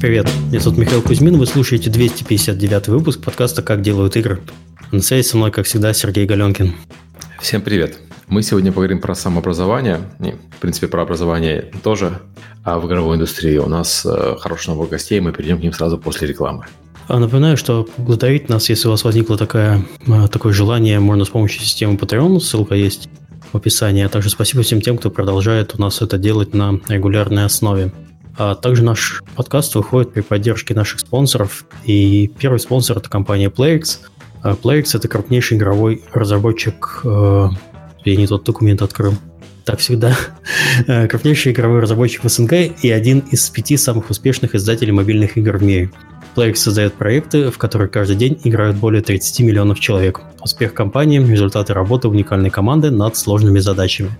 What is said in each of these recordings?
Привет, меня зовут Михаил Кузьмин, вы слушаете 259 выпуск подкаста «Как делают игры». На связи со мной, как всегда, Сергей Галенкин. Всем привет. Мы сегодня поговорим про самообразование, и, в принципе, про образование тоже, а в игровой индустрии у нас э, хороший набор гостей, мы перейдем к ним сразу после рекламы. А напоминаю, что благодарить нас, если у вас возникло такое, э, такое желание, можно с помощью системы Patreon, ссылка есть в описании. А также спасибо всем тем, кто продолжает у нас это делать на регулярной основе. А также наш подкаст выходит при поддержке наших спонсоров. И первый спонсор – это компания PlayX. А PlayX – это крупнейший игровой разработчик... Э, я не тот документ открыл. Так всегда. Крупнейший игровой разработчик в СНГ и один из пяти самых успешных издателей мобильных игр в мире. PlayX создает проекты, в которые каждый день играют более 30 миллионов человек. Успех компании – результаты работы уникальной команды над сложными задачами.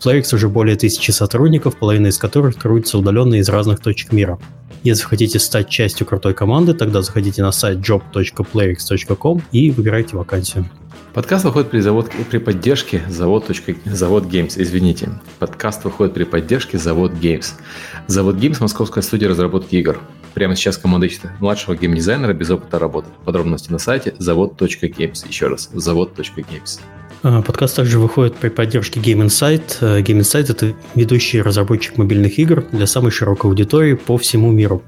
Playx уже более тысячи сотрудников, половина из которых трудится удаленно из разных точек мира. Если хотите стать частью крутой команды, тогда заходите на сайт job.playx.com и выбирайте вакансию. Подкаст выходит при, завод, при поддержке завод, завод Games, извините. Подкаст выходит при поддержке завод Games. Завод Games – московская студия разработки игр. Прямо сейчас команда ищет младшего геймдизайнера без опыта работы. Подробности на сайте завод.games. Еще раз, завод.games. А, подкаст также выходит при поддержке Game Insight. А, Game Insight – это ведущий разработчик мобильных игр для самой широкой аудитории по всему миру.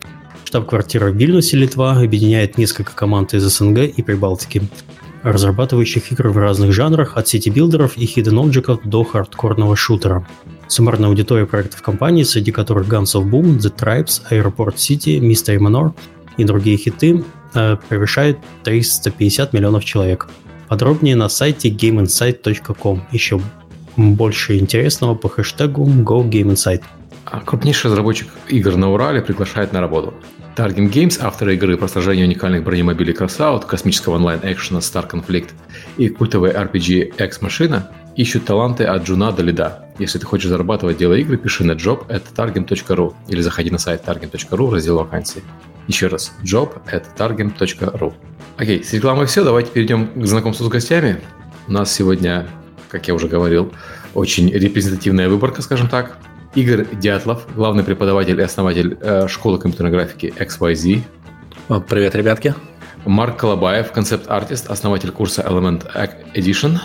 Штаб-квартира в Вильнюсе, Литва, объединяет несколько команд из СНГ и Прибалтики, разрабатывающих игры в разных жанрах, от city-builder ов и hidden objects до хардкорного шутера. Суммарная аудитория проектов компании, среди которых Guns of Boom, The Tribez, Airport City, Mystery Manor и другие хиты, а, превышает 350 миллионов человек – Подробнее на сайте gameinsight.com. Еще больше интересного по хэштегу GoGameInsight. А крупнейший разработчик игр на Урале приглашает на работу. Target Games, авторы игры про сражение уникальных бронемобилей Crossout, космического онлайн-экшена Star Conflict и культовой RPG X-машина, ищут таланты от джуна до лида. Если ты хочешь зарабатывать, делая игры, пиши на job at target.ru или заходи на сайт target.ru в раздел вакансии. Еще раз, job at target.ru. Окей, с рекламой все, давайте перейдем к знакомству с гостями. У нас сегодня, как я уже говорил, очень репрезентативная выборка, скажем так. Игорь Дятлов, главный преподаватель и основатель э, школы компьютерной графики XYZ. Привет, ребятки. Марк Колобаев, концепт-артист, основатель курса Element Edition.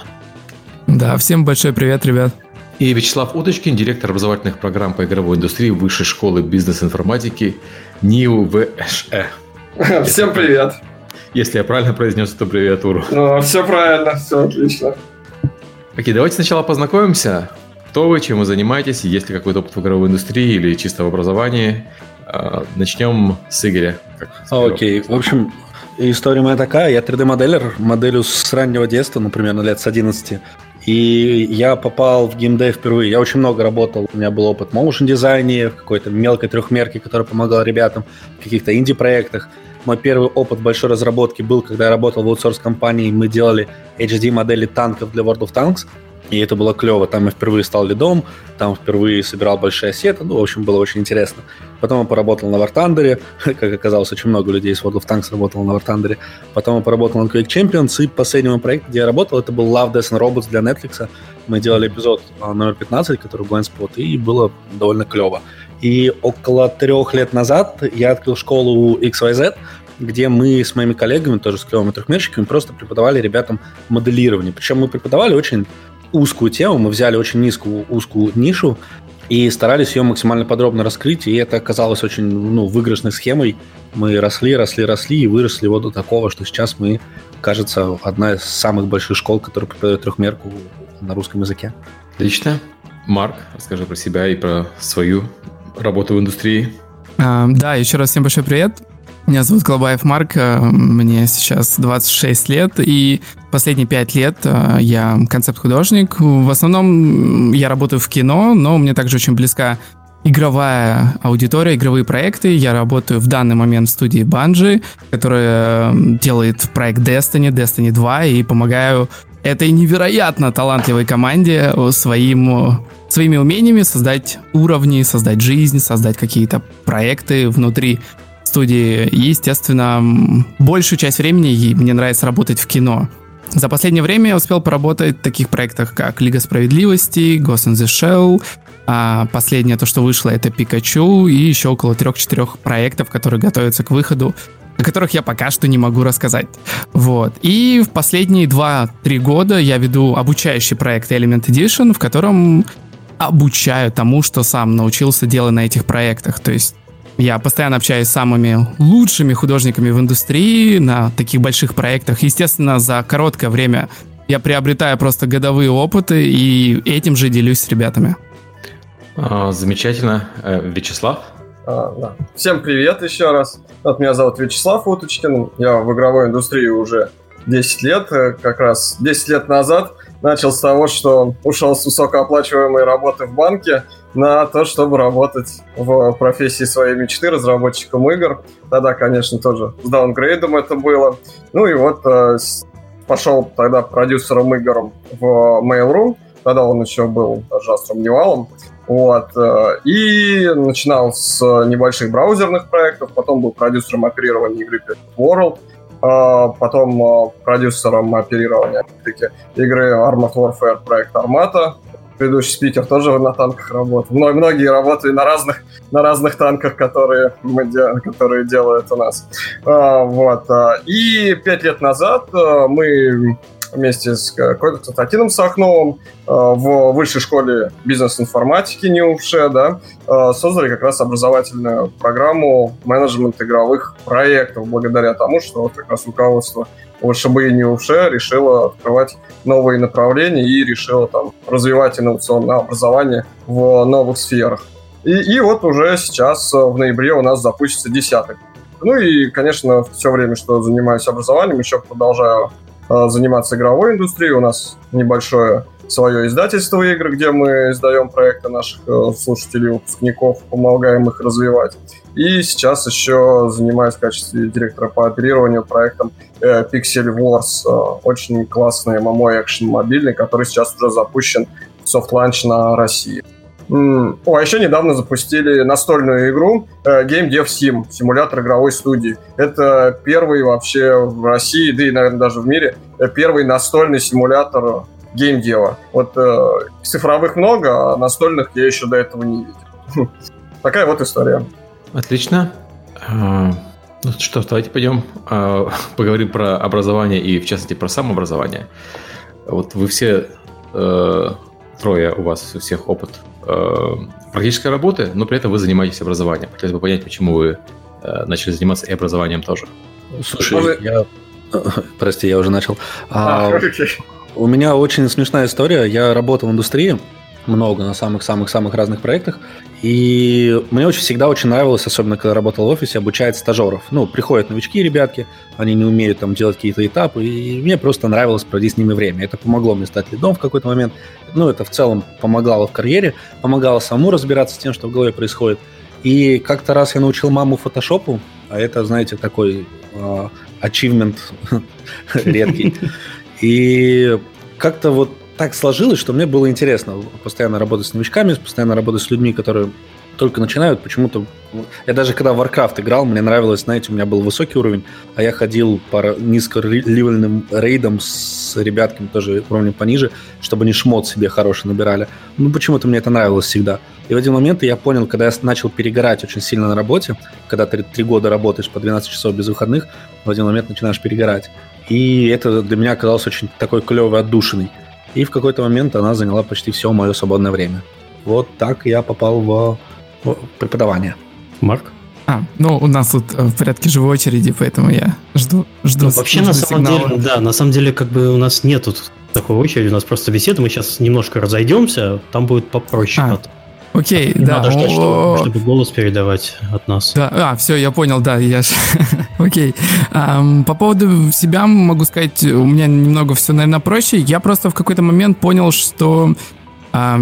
Да, всем большой привет, ребят. И Вячеслав Уточкин, директор образовательных программ по игровой индустрии Высшей школы бизнес-информатики НИУ ВШЭ. Всем привет. Если я правильно произнес эту аббревиатуру. Ну, все правильно, все отлично. Окей, давайте сначала познакомимся. Кто вы, чем вы занимаетесь, есть ли какой-то опыт в игровой индустрии или чисто в образовании. А, начнем с Игоря. Окей, в общем, история моя такая. Я 3D-моделер, моделю с раннего детства, например, на лет с 11. И я попал в геймдев впервые. Я очень много работал. У меня был опыт в моушен дизайне, в какой-то мелкой трехмерке, которая помогала ребятам в каких-то инди-проектах. Мой первый опыт большой разработки был, когда я работал в аутсорс-компании, мы делали HD-модели танков для World of Tanks, и это было клево. Там я впервые стал лидом, там впервые собирал большие ассеты, ну, в общем, было очень интересно. Потом я поработал на War Thunder, как оказалось, очень много людей из World of Tanks работало на War Thunder. Потом я поработал на Quake Champions, и последний проект, где я работал, это был Love, Death and Robots для Netflix. Мы делали эпизод а, номер 15, который Blind Spot, и было довольно клево. И около трех лет назад я открыл школу XYZ, где мы с моими коллегами, тоже с клевыми трехмерщиками, просто преподавали ребятам моделирование. Причем мы преподавали очень узкую тему, мы взяли очень низкую узкую нишу и старались ее максимально подробно раскрыть, и это оказалось очень ну, выигрышной схемой. Мы росли, росли, росли и выросли вот до такого, что сейчас мы, кажется, одна из самых больших школ, которая преподает трехмерку на русском языке. Отлично. Марк, расскажи про себя и про свою работу в индустрии. А, да, еще раз всем большой привет. Меня зовут Колобаев Марк, э, мне сейчас 26 лет, и последние 5 лет э, я концепт-художник. В основном я работаю в кино, но мне также очень близка игровая аудитория, игровые проекты. Я работаю в данный момент в студии Bungie, которая э, делает проект Destiny, Destiny 2, и помогаю этой невероятно талантливой команде своим, своими умениями создать уровни, создать жизнь, создать какие-то проекты внутри студии. И, естественно, большую часть времени мне нравится работать в кино. За последнее время я успел поработать в таких проектах, как Лига Справедливости, Ghost in the Shell, А последнее, то, что вышло, это Пикачу и еще около трех-четырех проектов, которые готовятся к выходу о которых я пока что не могу рассказать. Вот. И в последние 2-3 года я веду обучающий проект Element Edition, в котором обучаю тому, что сам научился делать на этих проектах. То есть я постоянно общаюсь с самыми лучшими художниками в индустрии на таких больших проектах. Естественно, за короткое время я приобретаю просто годовые опыты и этим же делюсь с ребятами. А, замечательно. Э, Вячеслав? А, да. Всем привет еще раз. Вот меня зовут Вячеслав Уточкин. Я в игровой индустрии уже 10 лет. Э, как раз 10 лет назад начал с того, что ушел с высокооплачиваемой работы в банке на то, чтобы работать в профессии своей мечты разработчиком игр. Тогда, конечно, тоже с даунгрейдом это было. Ну и вот э, пошел тогда продюсером игр в Mail.ru. Тогда он еще был даже Невалом. Вот. Э, и начинал с небольших браузерных проектов, потом был продюсером оперирования игры World, э, потом э, продюсером оперирования игры Armored Warfare проект Armata, предыдущий спикер тоже на танках работал. Многие работали на разных, на разных танках, которые, мы де, которые делают у нас. Вот. И пять лет назад мы вместе с Константином Сахновым э, в высшей школе бизнес-информатики НИУФШЕ, да, создали как раз образовательную программу менеджмент игровых проектов, благодаря тому, что вот как раз руководство ВШБ и НИУФШЕ решило открывать новые направления и решило там развивать инновационное образование в новых сферах. И, и вот уже сейчас в ноябре у нас запустится десятый. Ну и, конечно, все время, что занимаюсь образованием, еще продолжаю Э, заниматься игровой индустрией. У нас небольшое свое издательство игр, где мы издаем проекты наших э, слушателей, выпускников, помогаем их развивать. И сейчас еще занимаюсь в качестве директора по оперированию проектом э, Pixel Wars. Очень классный MMO экшен мобильный, который сейчас уже запущен в soft launch на России. О, а еще недавно запустили настольную игру э, Game Dev Sim, симулятор игровой студии. Это первый вообще в России, да и, наверное, даже в мире, э, первый настольный симулятор геймдева. Вот э, цифровых много, а настольных я еще до этого не видел. Такая вот история. Отлично. А, ну что, давайте пойдем а, поговорим про образование и, в частности, про самообразование. Вот вы все э, трое, у вас у всех опыт э, практической работы, но при этом вы занимаетесь образованием. Хотелось бы понять, почему вы э, начали заниматься и образованием тоже. Слушай, Вы... я... Прости, я уже начал. А, а, у меня очень смешная история. Я работал в индустрии, много на самых-самых-самых разных проектах. И мне очень всегда очень нравилось, особенно когда работал в офисе, обучать стажеров. Ну, приходят новички, ребятки, они не умеют там делать какие-то этапы, и мне просто нравилось проводить с ними время. Это помогло мне стать лидом в какой-то момент. Ну, это в целом помогало в карьере, помогало самому разбираться с тем, что в голове происходит. И как-то раз я научил маму фотошопу, а это, знаете, такой achievement редкий. И как-то вот так сложилось, что мне было интересно постоянно работать с новичками, постоянно работать с людьми, которые только начинают, почему-то... Я даже когда в Warcraft играл, мне нравилось, знаете, у меня был высокий уровень, а я ходил по низколивельным рейдам с ребятками тоже уровнем пониже, чтобы они шмот себе хороший набирали. Ну, почему-то мне это нравилось всегда. И в один момент я понял, когда я начал перегорать очень сильно на работе, когда ты три года работаешь по 12 часов без выходных, в один момент начинаешь перегорать. И это для меня оказалось очень такой клевой отдушиной. И в какой-то момент она заняла почти все мое свободное время. Вот так я попал в, в преподавание. Марк? А, ну, у нас тут э, в порядке живой очереди, поэтому я жду, жду ну, Вообще, на самом сигнала. деле, да, на самом деле, как бы у нас нет тут такой очереди, у нас просто беседа, мы сейчас немножко разойдемся, там будет попроще. А, Окей, да. Надо ждать, чтобы, чтобы голос передавать от нас. Да, а, все, я понял, да, я Окей. По поводу себя могу сказать, у меня немного все, наверное, проще. Я просто в какой-то момент понял, что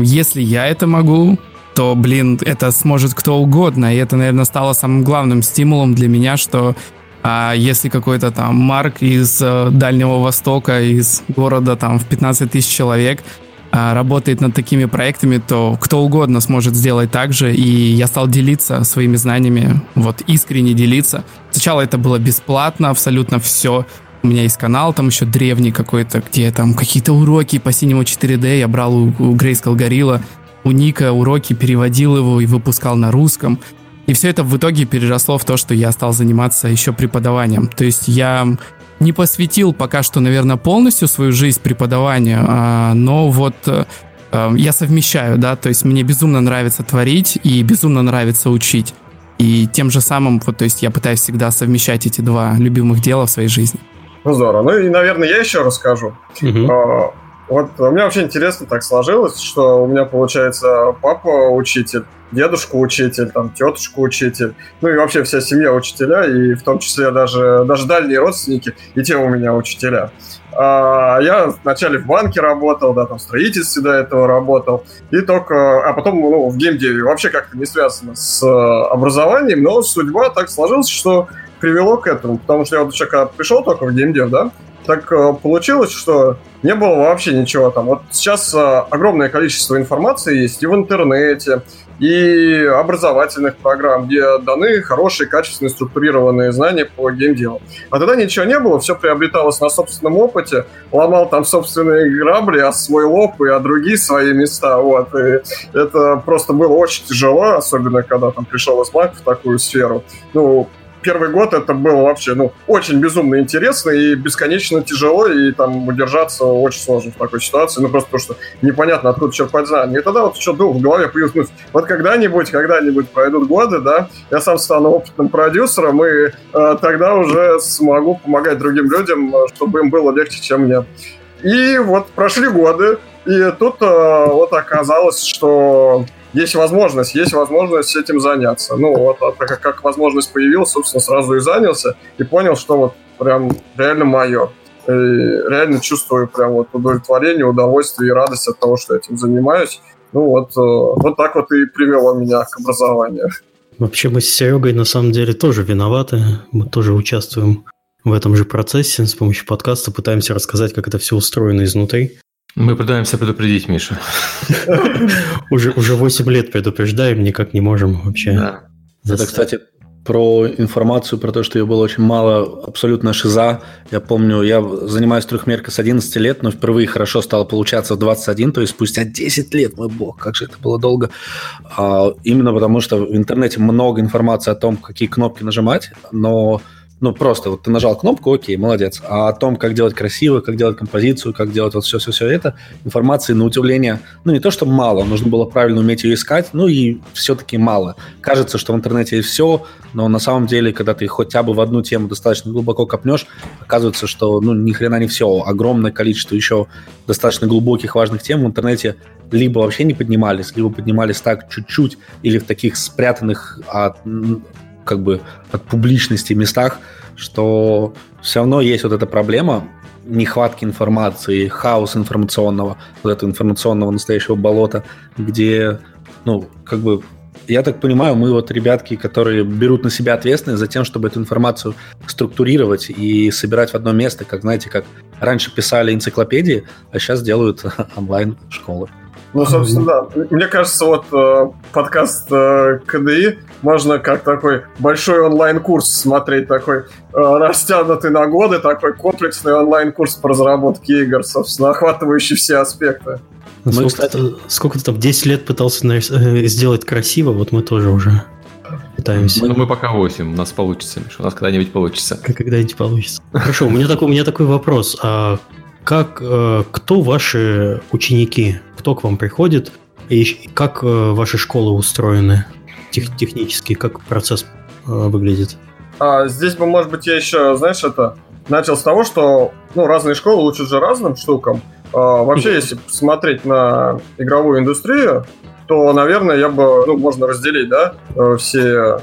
если я это могу, то, блин, это сможет кто угодно. И это, наверное, стало самым главным стимулом для меня, что а если какой-то там Марк из э, Дальнего Востока, из города там в 15 тысяч человек работает над такими проектами, то кто угодно сможет сделать так же. И я стал делиться своими знаниями, вот искренне делиться. Сначала это было бесплатно, абсолютно все. У меня есть канал, там еще древний какой-то, где там какие-то уроки по синему 4D я брал у, у Grayscale Gorilla. у Ника уроки, переводил его и выпускал на русском. И все это в итоге переросло в то, что я стал заниматься еще преподаванием. То есть я не посвятил пока что, наверное, полностью свою жизнь преподаванию, а, но вот э, э, я совмещаю, да, то есть мне безумно нравится творить и безумно нравится учить. И тем же самым, вот, то есть я пытаюсь всегда совмещать эти два любимых дела в своей жизни. Ну, здорово. Ну и, наверное, я еще расскажу. Угу. А, вот у меня вообще интересно так сложилось, что у меня, получается, папа учитель, дедушка учитель, там, тетушка учитель, ну и вообще вся семья учителя, и в том числе даже, даже дальние родственники, и те у меня учителя. А я вначале в банке работал, да, там в строительстве до этого работал, и только, а потом ну, в геймдеве. Вообще как-то не связано с образованием, но судьба так сложилась, что привело к этому, потому что я вот когда пришел только в геймдев, да, так э, получилось, что не было вообще ничего там. Вот сейчас э, огромное количество информации есть и в интернете, и образовательных программ, где даны хорошие, качественные, структурированные знания по геймделу. А тогда ничего не было, все приобреталось на собственном опыте, ломал там собственные грабли, а свой лоб и а другие свои места. Вот. И это просто было очень тяжело, особенно когда там пришел из в такую сферу. Ну, первый год это было вообще, ну, очень безумно интересно и бесконечно тяжело, и там удержаться очень сложно в такой ситуации, ну, просто потому что непонятно, откуда черт знание. И тогда вот что думал в голове появилось, ну, вот когда-нибудь, когда-нибудь пройдут годы, да, я сам стану опытным продюсером, и э, тогда уже смогу помогать другим людям, чтобы им было легче, чем мне. И вот прошли годы, и тут э, вот оказалось, что есть возможность, есть возможность этим заняться. Ну, вот а как, как возможность появилась, собственно, сразу и занялся, и понял, что вот прям реально мое. И реально чувствую прям вот удовлетворение, удовольствие и радость от того, что этим занимаюсь. Ну вот, э, вот так вот и привело меня к образованию. Вообще мы с Серегой на самом деле тоже виноваты. Мы тоже участвуем в этом же процессе. С помощью подкаста пытаемся рассказать, как это все устроено изнутри. Мы пытаемся предупредить Миша. Уже, уже 8 лет предупреждаем, никак не можем вообще. Да. Это, кстати, про информацию, про то, что ее было очень мало, абсолютно шиза. Я помню, я занимаюсь трехмеркой с 11 лет, но впервые хорошо стало получаться в 21, то есть спустя 10 лет, мой бог, как же это было долго. А, именно потому, что в интернете много информации о том, какие кнопки нажимать, но ну, просто вот ты нажал кнопку, окей, молодец. А о том, как делать красиво, как делать композицию, как делать вот все-все-все это, информации на удивление, ну, не то, что мало, нужно было правильно уметь ее искать, ну, и все-таки мало. Кажется, что в интернете есть все, но на самом деле, когда ты хотя бы в одну тему достаточно глубоко копнешь, оказывается, что, ну, ни хрена не все. Огромное количество еще достаточно глубоких, важных тем в интернете либо вообще не поднимались, либо поднимались так чуть-чуть, или в таких спрятанных от как бы от публичности местах, что все равно есть вот эта проблема нехватки информации, хаос информационного, вот этого информационного настоящего болота, где, ну, как бы я так понимаю, мы вот ребятки, которые берут на себя ответственность за тем, чтобы эту информацию структурировать и собирать в одно место, как, знаете, как раньше писали энциклопедии, а сейчас делают онлайн-школы. Ну, собственно, да. Мне кажется, вот э, подкаст э, КДИ можно как такой большой онлайн-курс смотреть, такой э, растянутый на годы, такой комплексный онлайн-курс по разработке игр, собственно, охватывающий все аспекты. Ну, сколько, кстати... ты, сколько ты там 10 лет пытался сделать красиво, вот мы тоже уже пытаемся. Ну, мы пока 8, у нас получится, Миша, у нас когда-нибудь получится. Когда-нибудь получится. Хорошо, у меня такой, у меня такой вопрос. А как, э, кто ваши ученики? Кто к вам приходит? И как э, ваши школы устроены тех, технически? Как процесс э, выглядит? А, здесь бы, может быть, я еще, знаешь, это начал с того, что ну, разные школы учат же разным штукам. А, вообще, если посмотреть на игровую индустрию, то, наверное, я бы, ну, можно разделить, да, все,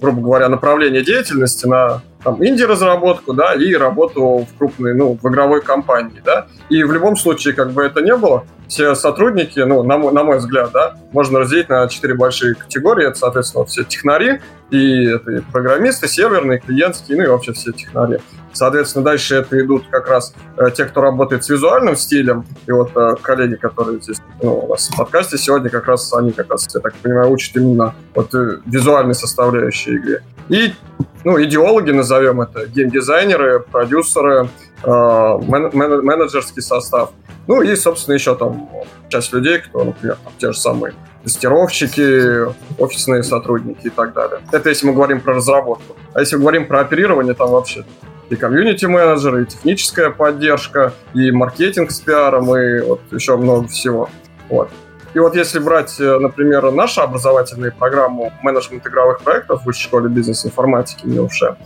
грубо говоря, направления деятельности на там, инди-разработку, да, и работу в крупной, ну, в игровой компании, да. И в любом случае, как бы это ни было, все сотрудники, ну, на мой, на мой взгляд, да, можно разделить на четыре большие категории. Это, соответственно, все технари, и это и программисты, серверные, клиентские, ну и вообще все технари. Соответственно, дальше это идут как раз э, те, кто работает с визуальным стилем. И вот э, коллеги, которые здесь ну, у нас в подкасте сегодня, как раз они, как раз, я так понимаю, учат именно вот э, визуальной составляющей игры. И ну, идеологи, назовем это, геймдизайнеры, продюсеры, мен, менеджерский состав. Ну и, собственно, еще там часть людей, кто, например, там, те же самые тестировщики, офисные сотрудники и так далее. Это если мы говорим про разработку. А если мы говорим про оперирование, там вообще и комьюнити-менеджеры, и техническая поддержка, и маркетинг с пиаром, и вот еще много всего. Вот. И вот если брать, э, например, нашу образовательную программу менеджмент игровых проектов в Высшей школе бизнес-информатики МИУШЕ,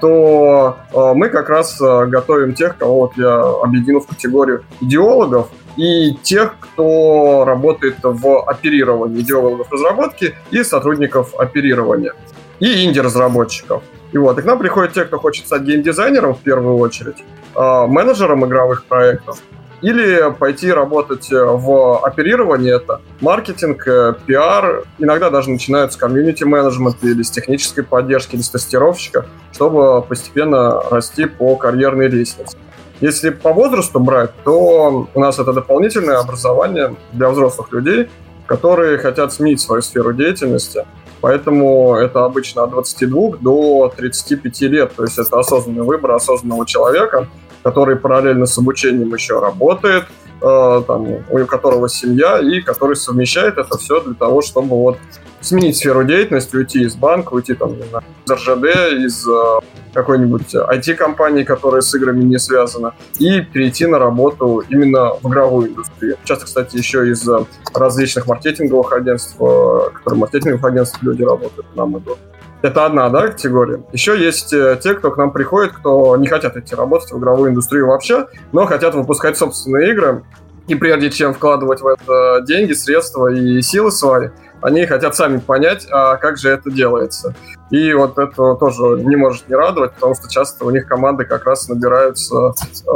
то э, мы как раз э, готовим тех, кого вот я объединю в категорию идеологов, и тех, кто работает в оперировании идеологов разработки и сотрудников оперирования, и инди-разработчиков. И вот, и к нам приходят те, кто хочет стать геймдизайнером в первую очередь, э, менеджером игровых проектов, или пойти работать в оперировании, это маркетинг, э, пиар, иногда даже начинают с комьюнити-менеджмента или с технической поддержки, или с тестировщика, чтобы постепенно расти по карьерной лестнице. Если по возрасту брать, то у нас это дополнительное образование для взрослых людей, которые хотят сменить свою сферу деятельности. Поэтому это обычно от 22 до 35 лет. То есть это осознанный выбор осознанного человека, который параллельно с обучением еще работает, э, там, у которого семья, и который совмещает это все для того, чтобы вот сменить сферу деятельности, уйти из банка, уйти там, не знаю, из РЖД, из э, какой-нибудь IT-компании, которая с играми не связана, и перейти на работу именно в игровую индустрию. Часто, кстати, еще из различных маркетинговых агентств, э, которые маркетинговых агентств люди работают, нам идут. Это одна, да, категория. Еще есть э, те, кто к нам приходит, кто не хотят идти работать в игровую индустрию вообще, но хотят выпускать собственные игры. И прежде чем вкладывать в это деньги, средства и силы свои, они хотят сами понять, а как же это делается. И вот это тоже не может не радовать, потому что часто у них команды как раз набираются э,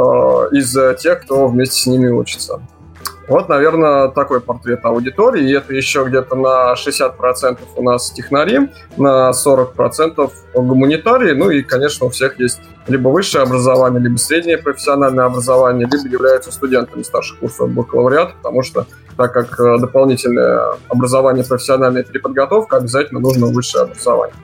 из тех, кто вместе с ними учится. Вот, наверное, такой портрет аудитории. И это еще где-то на 60% у нас технари, на 40% гуманитарии. Ну и, конечно, у всех есть либо высшее образование, либо среднее профессиональное образование, либо являются студентами старших курсов бакалавриата, потому что так как э, дополнительное образование, профессиональная переподготовка, обязательно нужно высшее образование.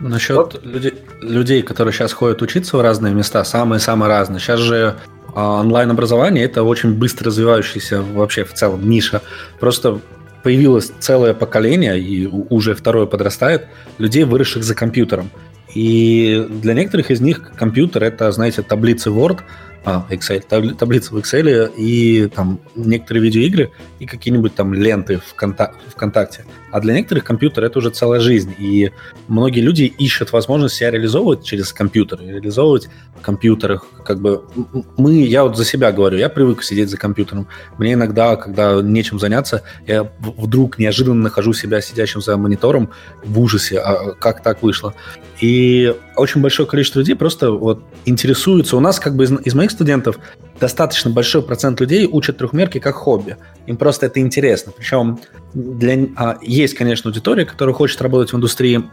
Насчет вот. людей, людей, которые сейчас ходят учиться в разные места, самые-самые разные. Сейчас же онлайн-образование – это очень быстро развивающаяся вообще в целом ниша. Просто появилось целое поколение, и уже второе подрастает, людей, выросших за компьютером. И для некоторых из них компьютер – это, знаете, таблицы Word – а, Excel, таблица в Excel и там некоторые видеоигры и какие-нибудь там ленты в ВКонтакте. А для некоторых компьютер это уже целая жизнь. И многие люди ищут возможность себя реализовывать через компьютер, реализовывать в компьютерах. Как бы мы, я вот за себя говорю, я привык сидеть за компьютером. Мне иногда, когда нечем заняться, я вдруг неожиданно нахожу себя сидящим за монитором в ужасе, а как так вышло. И очень большое количество людей просто вот интересуются. У нас как бы из, из моих студентов достаточно большой процент людей учат трехмерки как хобби. Им просто это интересно. Причем для, а, есть, конечно, аудитория, которая хочет работать в индустрии,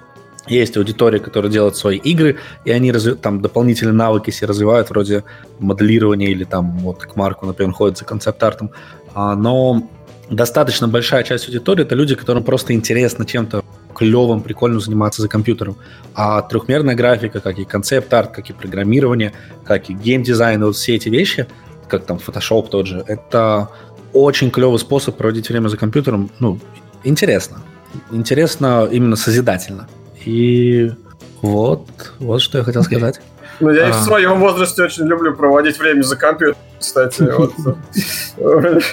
есть аудитория, которая делает свои игры, и они разви- там дополнительные навыки себе развивают, вроде моделирования или там вот к Марку, например, ходят за концепт-артом. А, но достаточно большая часть аудитории это люди, которым просто интересно чем-то клевым, прикольным заниматься за компьютером. А трехмерная графика, как и концепт-арт, как и программирование, как и геймдизайн, вот все эти вещи, как там Photoshop тот же, это очень клевый способ проводить время за компьютером. Ну, интересно. Интересно именно созидательно. И вот, вот что я хотел сказать. Ну, я и в а. своем возрасте очень люблю проводить время за компьютером, кстати.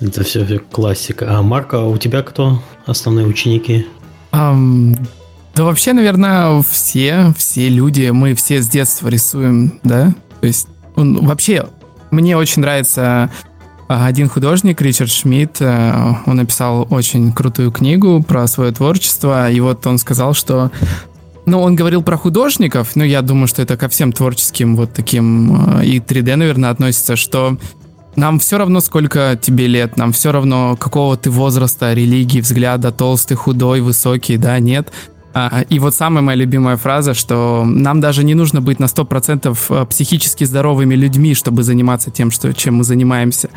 Это все классика. А Марко, у тебя кто основные ученики? Um, да вообще, наверное, все, все люди, мы все с детства рисуем, да? То есть, он, вообще, мне очень нравится а, один художник, Ричард Шмидт, э, он написал очень крутую книгу про свое творчество, и вот он сказал, что ну, он говорил про художников, но я думаю, что это ко всем творческим вот таким э, и 3D, наверное, относится, что нам все равно, сколько тебе лет, нам все равно, какого ты возраста, религии, взгляда, толстый, худой, высокий, да, нет. А, и вот самая моя любимая фраза, что нам даже не нужно быть на 100% э, психически здоровыми людьми, чтобы заниматься тем, что, чем мы занимаемся.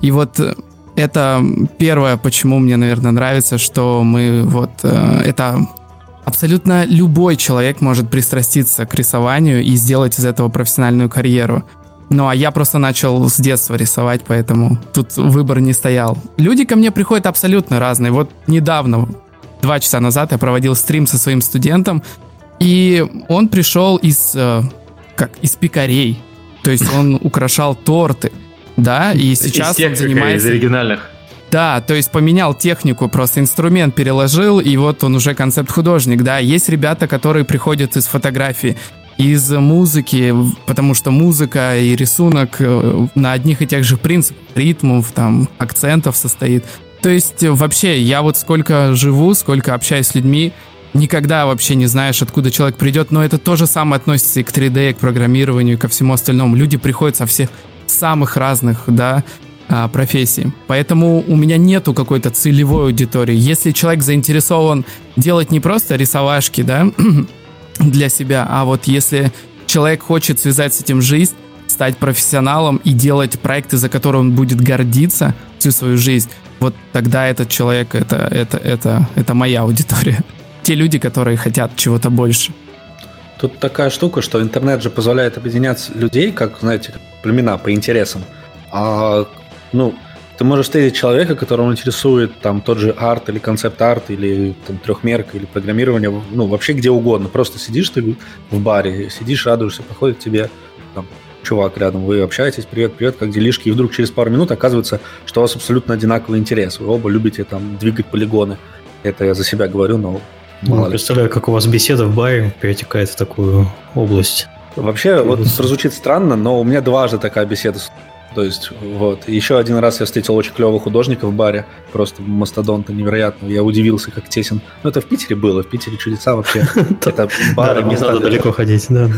И вот э, это первое, почему мне, наверное, нравится, что мы вот... Э, это абсолютно любой человек может пристраститься к рисованию и сделать из этого профессиональную карьеру. Ну, а я просто начал с детства рисовать, поэтому тут выбор не стоял. Люди ко мне приходят абсолютно разные. Вот недавно, два часа назад, я проводил стрим со своим студентом, и он пришел из, э, как, из пекарей. То есть он украшал торты, да, и сейчас из тех, он занимается... Из оригинальных. Да, то есть поменял технику, просто инструмент переложил, и вот он уже концепт-художник, да. Есть ребята, которые приходят из фотографии, из музыки, потому что музыка и рисунок э, на одних и тех же принципах, ритмов, там, акцентов состоит. То есть вообще, я вот сколько живу, сколько общаюсь с людьми, никогда вообще не знаешь, откуда человек придет, но это то же самое относится и к 3D, и к программированию, и ко всему остальному. Люди приходят со всех самых разных, да, а, профессий. Поэтому у меня нету какой-то целевой аудитории. Если человек заинтересован делать не просто рисовашки, да, для себя, а вот если человек хочет связать с этим жизнь, стать профессионалом и делать проекты, за которые он будет гордиться всю свою жизнь, вот тогда этот человек, это, это, это, это моя аудитория. Те люди, которые хотят чего-то больше. Тут такая штука, что интернет же позволяет объединять людей, как, знаете, племена по интересам. А, ну, ты можешь встретить человека, которого интересует там тот же арт или концепт-арт, или там трехмерка, или программирование, ну, вообще где угодно. Просто сидишь ты в баре, сидишь, радуешься, подходит тебе там, чувак рядом, вы общаетесь, привет, привет, как делишки, и вдруг через пару минут оказывается, что у вас абсолютно одинаковый интерес. Вы оба любите там двигать полигоны. Это я за себя говорю, но Мало ну, представляю, как у вас беседа в баре перетекает в такую область. Вообще, вот прозвучит странно, но у меня дважды такая беседа. То есть, вот. Еще один раз я встретил очень клевого художника в баре, просто мастодонта невероятно. Я удивился, как тесен. Ну, это в Питере было, в Питере чудеса вообще. Это бары, не надо далеко ходить, да.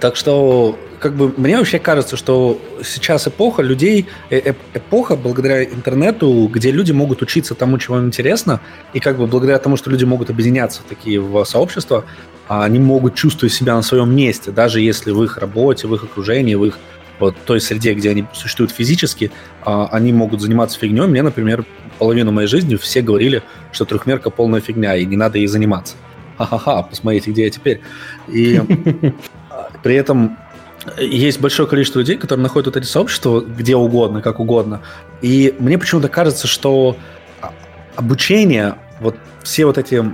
Так что, как бы, мне вообще кажется, что сейчас эпоха людей, э эпоха благодаря интернету, где люди могут учиться тому, чего им интересно, и как бы благодаря тому, что люди могут объединяться такие в сообщества, они могут чувствовать себя на своем месте, даже если в их работе, в их окружении, в их вот той среде, где они существуют физически, а, они могут заниматься фигней. Мне, например, половину моей жизни все говорили, что трехмерка полная фигня, и не надо ей заниматься. Ха-ха-ха, посмотрите, где я теперь. И При этом есть большое количество людей, которые находят вот эти сообщества где угодно, как угодно. И мне почему-то кажется, что обучение, вот все вот эти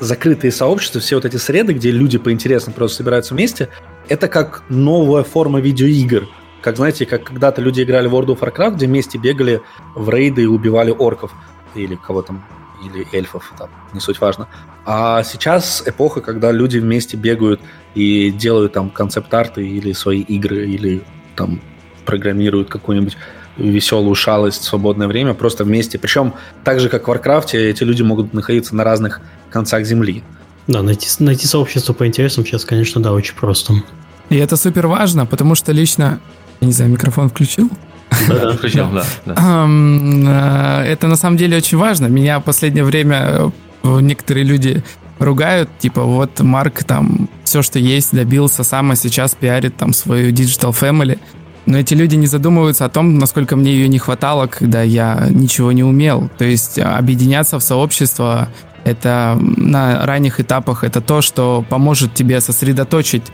закрытые сообщества, все вот эти среды, где люди по интересам просто собираются вместе, это как новая форма видеоигр. Как, знаете, как когда-то люди играли в World of Warcraft, где вместе бегали в рейды и убивали орков. Или кого там, или эльфов, там, не суть важно. А сейчас эпоха, когда люди вместе бегают и делают там концепт-арты или свои игры, или там программируют какую-нибудь веселую шалость в свободное время просто вместе. Причем так же, как в Warcraft е, эти люди могут находиться на разных концах Земли. Да, найти, найти сообщество по интересам сейчас, конечно, да, очень просто. И это супер важно, потому что лично... Я не знаю, микрофон включил? Да, включил, да. Э, это на самом деле очень важно. Меня в последнее время э, некоторые люди ругают, типа, вот Марк там все, что есть, добился сам, а сейчас пиарит там свою Digital Family. Но эти люди не задумываются о том, насколько мне ее не хватало, когда я ничего не умел. То есть объединяться в сообщество это на ранних этапах это то, что поможет тебе сосредоточить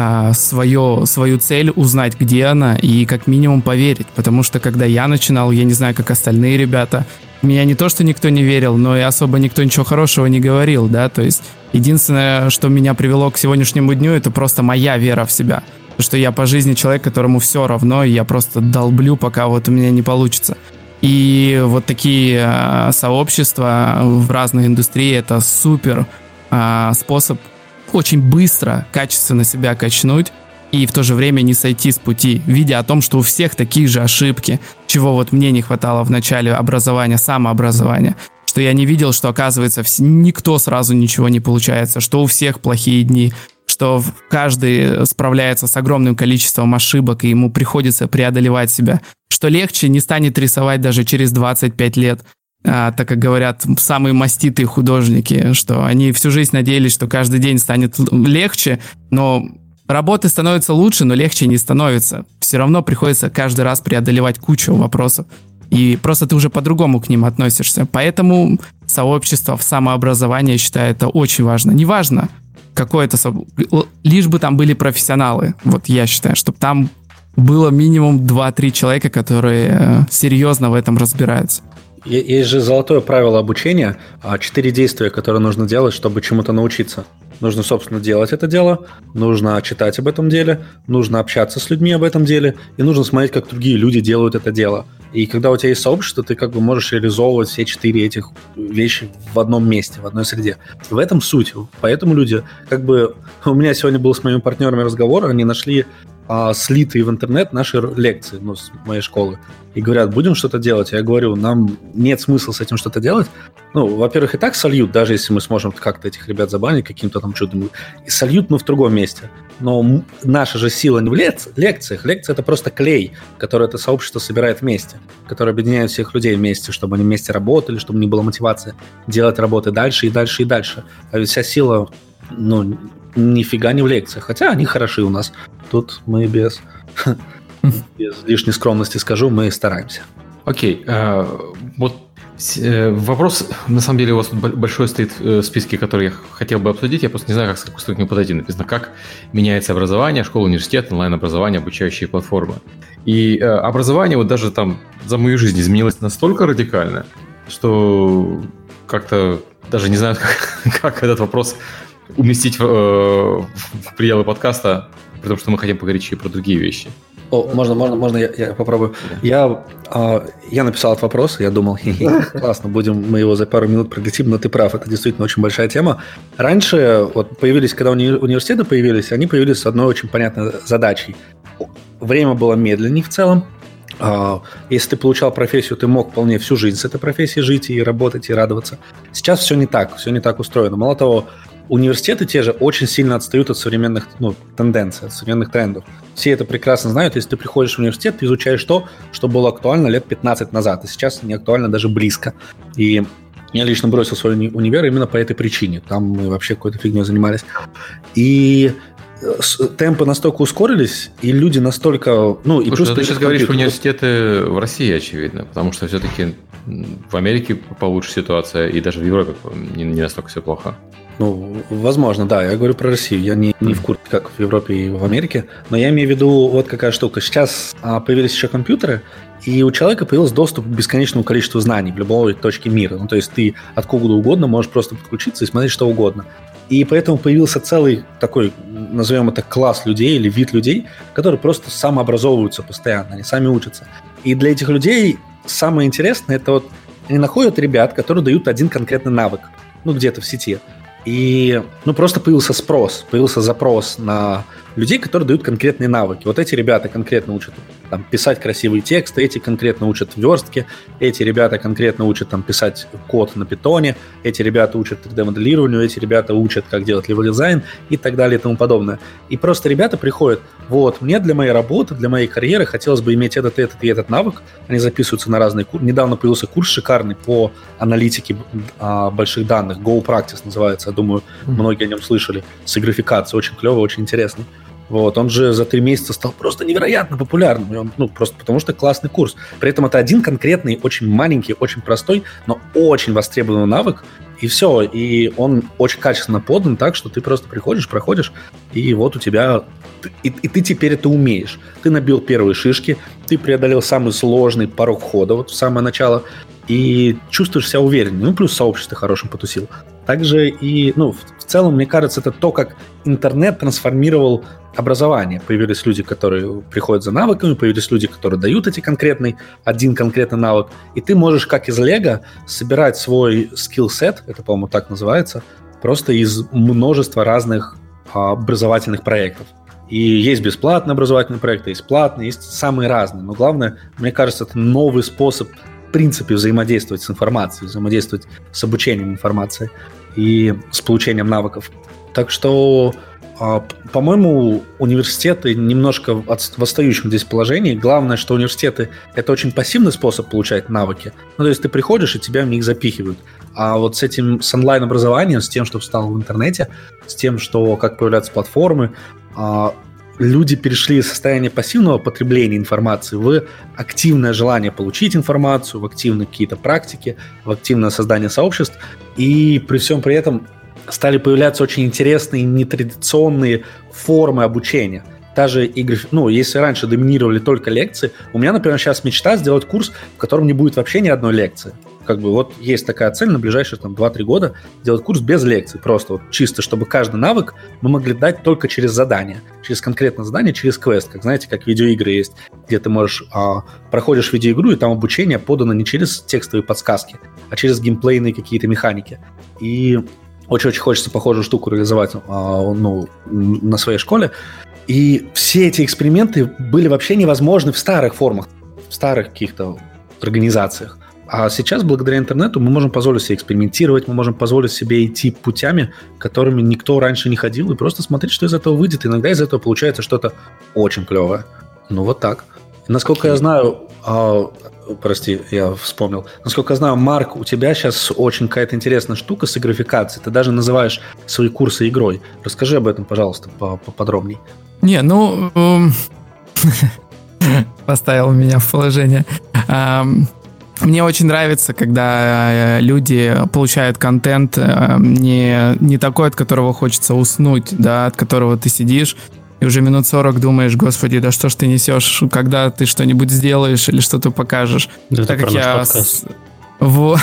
а, свое, свою цель, узнать, где она, и как минимум поверить. Потому что когда я начинал, я не знаю, как остальные ребята, меня не то, что никто не верил, но и особо никто ничего хорошего не говорил, да, то есть единственное, что меня привело к сегодняшнему дню, это просто моя вера в себя. Что я по жизни человек, которому все равно, и я просто долблю, пока вот у меня не получится. И вот такие э, сообщества в разных индустриях это супер э, способ очень быстро, качественно себя качнуть и в то же время не сойти с пути, видя о том, что у всех такие же ошибки, чего вот мне не хватало в начале образования, самообразования, что я не видел, что оказывается никто сразу ничего не получается, что у всех плохие дни, что каждый справляется с огромным количеством ошибок, и ему приходится преодолевать себя, что легче не станет рисовать даже через 25 лет, а, так как говорят самые маститые художники, что они всю жизнь надеялись, что каждый день станет легче, но Работы становятся лучше, но легче не становится. Все равно приходится каждый раз преодолевать кучу вопросов. И просто ты уже по-другому к ним относишься. Поэтому сообщество в самообразовании, я считаю, это очень важно. Неважно, какое-то... Лишь бы там были профессионалы. Вот я считаю, чтобы там было минимум 2-3 человека, которые э, серьезно в этом разбираются. Есть же золотое правило обучения, а четыре действия, которые нужно делать, чтобы чему-то научиться. Нужно, собственно, делать это дело, нужно читать об этом деле, нужно общаться с людьми об этом деле, и нужно смотреть, как другие люди делают это дело. И когда у тебя есть сообщество, ты как бы можешь реализовывать все четыре этих вещи в одном месте, в одной среде. В этом суть. Поэтому люди, как бы, у меня сегодня был с моими партнерами разговор, они нашли а, слитые в интернет наши лекции, ну, с моей школы, и говорят, будем что-то делать. Я говорю, нам нет смысла с этим что-то делать. Ну, во-первых, и так сольют, даже если мы сможем как-то этих ребят забанить каким-то там чудом. И сольют, но в другом месте. Но наша же сила не в лек- лекциях. Лекция — это просто клей, который это сообщество собирает вместе, который объединяет всех людей вместе, чтобы они вместе работали, чтобы не было мотивации делать работы дальше и дальше и дальше. А ведь вся сила ну, нифига не в лекциях. Хотя они хороши у нас. Тут мы без, без лишней скромности скажу, мы стараемся. Окей, okay, вот э, вопрос, на самом деле, у вас большой стоит э, в списке, который я хотел бы обсудить. Я просто не знаю, как, как к нему подойти. Написано, как меняется образование, школа, университет, онлайн-образование, обучающие платформы. И э, образование вот даже там за мою жизнь изменилось настолько радикально, что как-то даже не знаю, как, как этот вопрос уместить в, э, в пределы подкаста, потому что мы хотим поговорить еще и про другие вещи. О, можно, можно, можно, я, я попробую. Я, э, я написал этот вопрос, я думал, классно, будем мы его за пару минут проглядим, но ты прав, это действительно очень большая тема. Раньше, вот появились, когда уни- университеты появились, они появились с одной очень понятной задачей. Время было медленнее в целом, а, если ты получал профессию, ты мог вполне всю жизнь с этой профессией жить и работать, и радоваться. Сейчас все не так, все не так устроено. Мало того, университеты те же очень сильно отстают от современных ну, тенденций, от современных трендов. Все это прекрасно знают. Если ты приходишь в университет, ты изучаешь то, что было актуально лет 15 назад, и сейчас не актуально даже близко. И я лично бросил свой уни- универ именно по этой причине. Там мы вообще какой-то фигней занимались. И э, темпы настолько ускорились, и люди настолько... Ну, и Слушай, плюс ну ты сейчас говоришь про университеты в России, очевидно, потому что все-таки в Америке получше ситуация, и даже в Европе не, не настолько все плохо. Ну, возможно, да. Я говорю про Россию. Я не, не в курсе, как в Европе и в Америке. Но я имею в виду вот какая штука. Сейчас а, появились еще компьютеры, и у человека появился доступ к бесконечному количеству знаний в любой точке мира. Ну, то есть ты откуда угодно можешь просто подключиться и смотреть что угодно. И поэтому появился целый такой, назовем это, класс людей или вид людей, которые просто самообразовываются постоянно, они сами учатся. И для этих людей самое интересное, это вот они находят ребят, которые дают один конкретный навык, ну, где-то в сети. И, ну, просто появился спрос, появился запрос на людей, которые дают конкретные навыки. Вот эти ребята конкретно учат там, писать красивые тексты, эти конкретно учат верстки, эти ребята конкретно учат там, писать код на Python е, эти ребята учат 3D-моделированию, эти ребята учат, как делать level design и так далее и тому подобное. И просто ребята приходят, вот, мне для моей работы, для моей карьеры хотелось бы иметь этот, этот и этот навык. Они записываются на разные курсы. Недавно появился курс шикарный по аналитике а, больших данных, GoPractice называется, я думаю, многие о нем слышали, с игрификацией, очень клево, очень интересно. Вот, он же за три месяца стал просто невероятно популярным. Он, ну, просто потому что классный курс. При этом это один конкретный, очень маленький, очень простой, но очень востребованный навык. И все. И он очень качественно подан так, что ты просто приходишь, проходишь, и вот у тебя... И, и ты теперь это умеешь. Ты набил первые шишки, ты преодолел самый сложный порог входа вот в самое начало, и чувствуешь себя увереннее. Ну, плюс сообщество хорошим потусил. Также и, ну, в целом, мне кажется, это то, как интернет трансформировал образование. Появились люди, которые приходят за навыками, появились люди, которые дают эти конкретный, один конкретный навык. И ты можешь, как из Лего, собирать свой скилл-сет, это, по-моему, так называется, просто из множества разных а, образовательных проектов. И есть бесплатные образовательные проекты, есть платные, есть самые разные. Но главное, мне кажется, это новый способ, в принципе, взаимодействовать с информацией, взаимодействовать с обучением информации и с получением навыков. Так что а, по-моему, университеты немножко в отстающем здесь положении. Главное, что университеты – это очень пассивный способ получать навыки. Ну, то есть ты приходишь, и тебя в них запихивают. А вот с этим, с онлайн-образованием, с тем, что встал в интернете, с тем, что как появляются платформы, а, люди перешли из состояния пассивного потребления информации в активное желание получить информацию, в активные какие-то практики, в активное создание сообществ. И при всем при этом стали появляться очень интересные нетрадиционные формы обучения. Даже игры, ну, если раньше доминировали только лекции, у меня, например, сейчас мечта сделать курс, в котором не будет вообще ни одной лекции как бы вот есть такая цель на ближайшие там 2-3 года сделать курс без лекций, просто вот чисто, чтобы каждый навык мы могли дать только через задание, через конкретное задание, через квест, как знаете, как видеоигры есть, где ты можешь а, проходишь видеоигру и там обучение подано не через текстовые подсказки, а через геймплейные какие-то механики. И очень-очень хочется похожую штуку реализовать а, ну, на своей школе. И все эти эксперименты были вообще невозможны в старых формах, в старых каких-то организациях. А сейчас, благодаря интернету, мы можем позволить себе экспериментировать, мы можем позволить себе идти путями, которыми никто раньше не ходил, и просто смотреть, что из этого выйдет. Иногда из этого получается что-то очень клевое. Ну, вот так. И насколько я знаю, а, прости, я вспомнил. Насколько я знаю, Марк, у тебя сейчас очень какая-то интересная штука с игрофикацией. Ты даже называешь свои курсы игрой. Расскажи об этом, пожалуйста, поподробнее. Не, ну... Эм, поставил меня в положение. Мне очень нравится, когда э, люди получают контент э, не, не такой, от которого хочется уснуть, да, от которого ты сидишь и уже минут 40 думаешь, господи, да что ж ты несешь, когда ты что-нибудь сделаешь или что-то покажешь. Это так как я... Вот.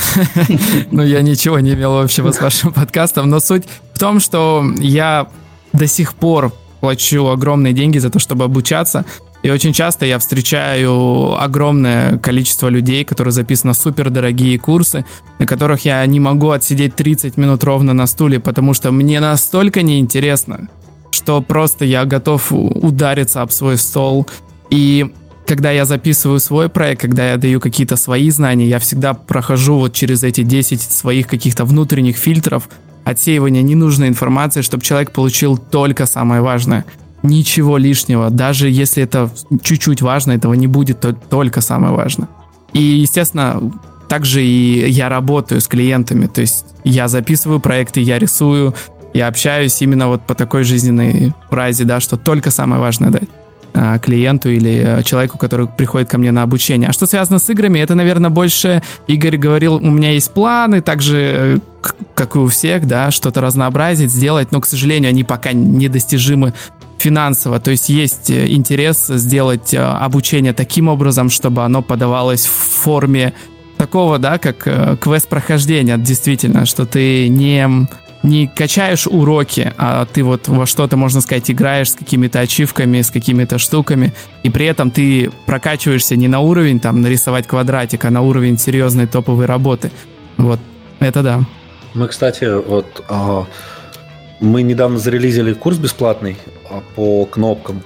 ну, я ничего не имел общего с вашим подкастом, но суть в том, что я до сих пор плачу огромные деньги за то, чтобы обучаться, и очень часто я встречаю огромное количество людей, которые записаны супер дорогие курсы, на которых я не могу отсидеть 30 минут ровно на стуле, потому что мне настолько неинтересно, что просто я готов удариться об свой стол. И когда я записываю свой проект, когда я даю какие-то свои знания, я всегда прохожу вот через эти 10 своих каких-то внутренних фильтров, отсеивания ненужной информации, чтобы человек получил только самое важное – ничего лишнего. Даже если это чуть-чуть важно, этого не будет, то только самое важное. И, естественно, также и я работаю с клиентами, то есть я записываю проекты, я рисую, я общаюсь именно вот по такой жизненной фразе, да, что только самое важное дать а, клиенту или э, человеку, который приходит ко мне на обучение. А что связано с играми, это, наверное, больше Игорь говорил, у меня есть планы, также, э, как и у всех, да, что-то разнообразить, сделать, но, к сожалению, они пока недостижимы финансово. То есть есть э, интерес сделать обучение таким образом, чтобы оно подавалось в форме такого, да, как квест прохождения, действительно, что ты не не качаешь уроки, а ты вот во что-то, можно сказать, играешь с какими-то ачивками, с какими-то штуками, и при этом ты прокачиваешься не на уровень там нарисовать квадратик, а на уровень серьезной топовой работы. Вот, это да. Мы, кстати, вот а, мы недавно зарелизили курс бесплатный а, по кнопкам,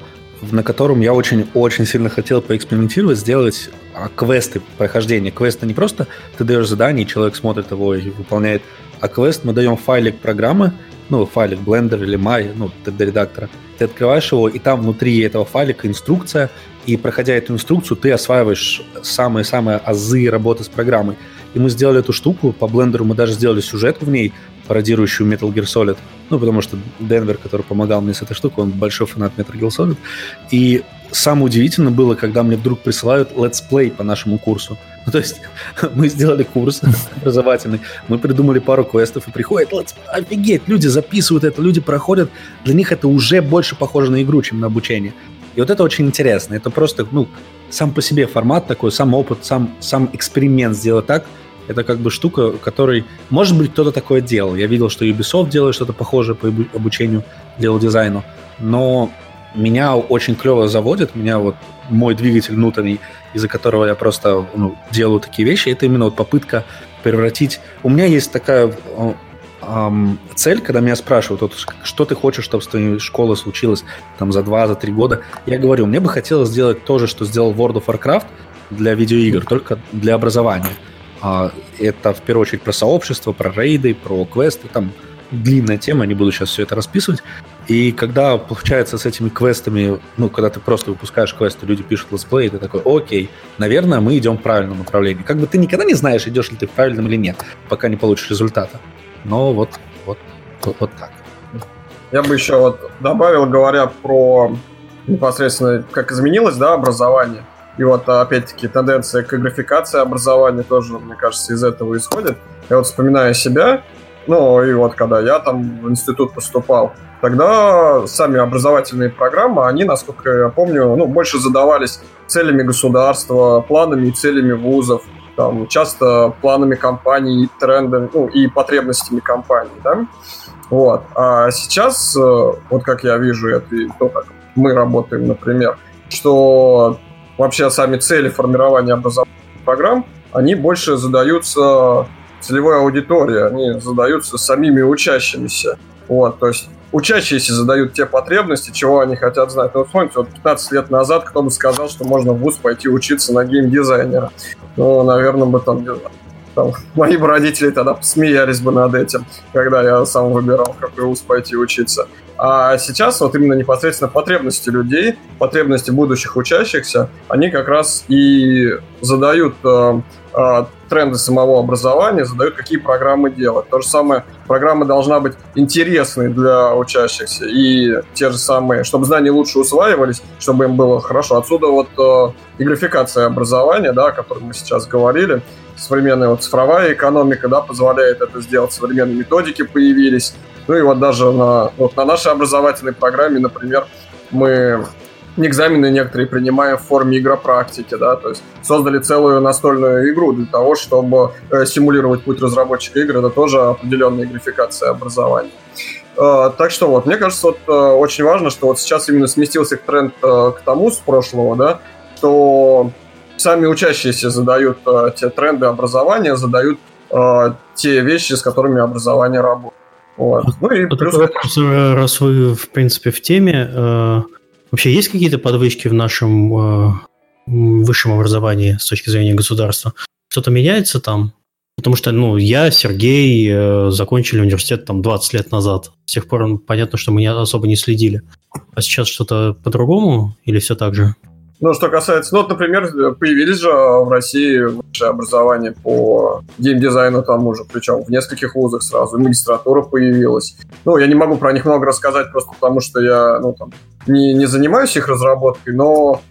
на котором я очень-очень сильно хотел поэкспериментировать, сделать а, квесты прохождения. Квесты не просто ты даешь задание, человек смотрит его и выполняет, а квест мы даем файлик программы, ну, файлик Blender или Maya, ну, 3D-редактора. Ты открываешь его, и там внутри этого файлика инструкция, и проходя эту инструкцию, ты осваиваешь самые-самые азы работы с программой. И мы сделали эту штуку, по блендеру мы даже сделали сюжетку в ней, пародирующую Metal Gear Solid. Ну, потому что Денвер, который помогал мне с этой штукой, он большой фанат Metal Gear Solid. И самое удивительное было, когда мне вдруг присылают Play по нашему курсу. Ну, то есть мы сделали курс образовательный, мы придумали пару квестов, и Play. Офигеть, люди записывают это, люди проходят. Для них это уже больше похоже на игру, чем на обучение. И вот это очень интересно. Это просто, ну, сам по себе формат такой, сам опыт, сам, сам эксперимент сделать так – это как бы штука, которой, может быть, кто-то такое делал. Я видел, что Ubisoft делает что-то похожее по обучению дизайну, но меня очень клево заводит, меня вот мой двигатель внутренний, из-за которого я просто ну, делаю такие вещи, это именно вот попытка превратить... У меня есть такая эм, цель, когда меня спрашивают, вот, что ты хочешь, чтобы с твоей школой случилось там за два, за три года, я говорю, мне бы хотелось сделать то же, что сделал World of Warcraft для видеоигр, только для образования. А, это в первую очередь про сообщество, про рейды, про квесты. Там длинная тема, не буду сейчас все это расписывать. И когда получается с этими квестами, ну, когда ты просто выпускаешь квесты, люди пишут let's play, ты такой, окей, наверное, мы идем в правильном направлении. Как бы ты никогда не знаешь, идешь ли ты в правильном или нет, пока не получишь результата. Но вот, вот, вот, вот так. Я бы еще вот добавил, говоря про непосредственно как изменилось, да, образование. И вот, опять-таки, тенденция к игрофикации образования тоже, мне кажется, из этого исходит. Я вот вспоминаю себя, ну, и вот когда я там в институт поступал, тогда сами образовательные программы, они, насколько я помню, ну, больше задавались целями государства, планами и целями вузов, там, часто планами компаний, трендами, ну, и потребностями компаний, да. Вот. А сейчас, э, вот как я вижу это и то, как мы работаем, например, что вообще сами цели формирования образовательных программ, они больше задаются целевой аудитории, они задаются самими учащимися. Вот, то есть учащиеся задают те потребности, чего они хотят знать. Ну, вот смотрите, вот 15 лет назад кто бы сказал, что можно в ВУЗ пойти учиться на геймдизайнера. Ну, наверное, бы там, там мои бы родители тогда посмеялись бы над этим, когда я сам выбирал, в какой вуз пойти учиться. А сейчас вот именно непосредственно потребности людей, потребности будущих учащихся, они как раз и задают э, тренды самого образования, задают, какие программы делать. То же самое, программа должна быть интересной для учащихся, и те же самые, чтобы знания лучше усваивались, чтобы им было хорошо. Отсюда вот э, и графикация образования, да, о которой мы сейчас говорили, современная вот цифровая экономика, да, позволяет это сделать, современные методики появились, ну и вот даже на, вот на нашей образовательной программе, например, мы экзамены некоторые принимаем в форме игропрактики, да, то есть создали целую настольную игру для того, чтобы э, симулировать путь разработчика игр, это тоже определенная графикация образования. Э, так что вот, мне кажется, вот, э, очень важно, что вот сейчас именно сместился тренд к тому с прошлого, да, что сами учащиеся задают те тренды образования, задают те вещи, с которыми образование работает. Вот. Ну и плюс... Раз вы, в принципе, в теме, вообще есть какие-то подвычки в нашем э, высшем образовании с точки зрения государства? Что-то меняется там? Потому что, ну, я, Сергей, э, закончили университет там 20 лет назад. С тех пор понятно, что мы не, особо не следили. А сейчас что-то по-другому или все так же? Ну, что касается, ну, вот, например, появились же в России высшее образование по геймдизайну тому же, причем в нескольких вузах сразу, магистратура появилась. Ну, я не могу про них много рассказать, просто потому что я, ну, там, не, не занимаюсь их разработкой, но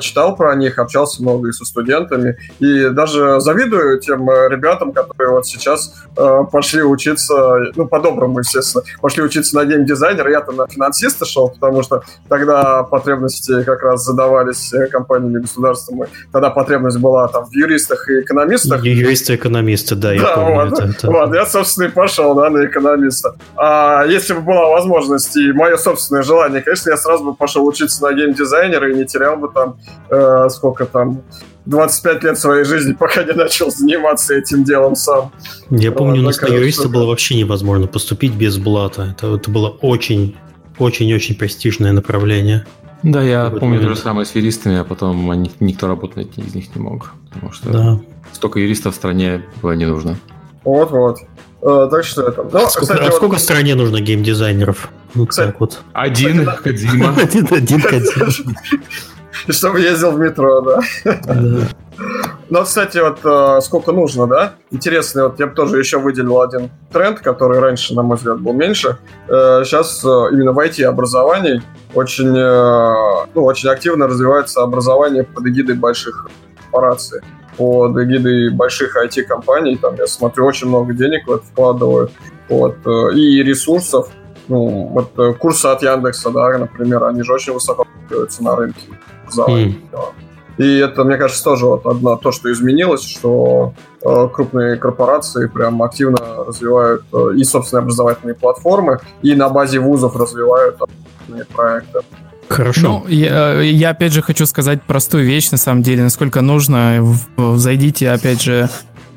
читал про них, общался много и со студентами, и даже завидую тем э, ребятам, которые вот сейчас э, пошли учиться, ну, по-доброму, естественно, пошли учиться на геймдизайнера. Я-то на финансиста шел, потому что тогда потребности как раз задавались компаниями государством, тогда потребность была там в юристах и экономистах. Юристы-экономисты, да, я да, помню. Вот, это, это... вот, я, собственно, и пошел да, на экономиста. А если бы была возможность и мое собственное желание, конечно, я сразу бы пошел учиться на геймдизайнера и не терял бы там, э, сколько там, 25 лет своей жизни, пока не начал заниматься этим делом сам. Я помню, у нас на юриста было вообще невозможно поступить без блата. Это, это было очень, очень-очень престижное направление. Да, я помню то же самое с юристами, а потом они, никто работать из них не мог. Потому что да. столько юристов в стране было не нужно. Вот-вот. Uh, так что это. Ну, сколько, кстати, а сколько вот... в стране нужно геймдизайнеров? Ну, кстати, вот. Один Кадима. Один, один Кадима. И чтобы ездил в метро, да. Ну, кстати, вот э, сколько нужно, да? Интересный, вот я бы тоже еще выделил один тренд, который раньше, на мой взгляд, был меньше. Сейчас э, э, именно в IT-образовании очень, ну, очень активно развивается образование под эгидой больших корпораций под эгидой больших IT-компаний. Там, я смотрю, очень много денег в это вкладывают. Вот, и ресурсов. Ну, вот курсы от Яндекса, да, например, они же очень высоко на рынке зала. Mm. И это, мне кажется, тоже вот одно то, что изменилось, что э, крупные корпорации прям активно развивают э, и собственные образовательные платформы, и на базе вузов развивают проекты. Хорошо. Ну, я, я опять же хочу сказать простую вещь, на самом деле, насколько нужно. Зайдите, опять же,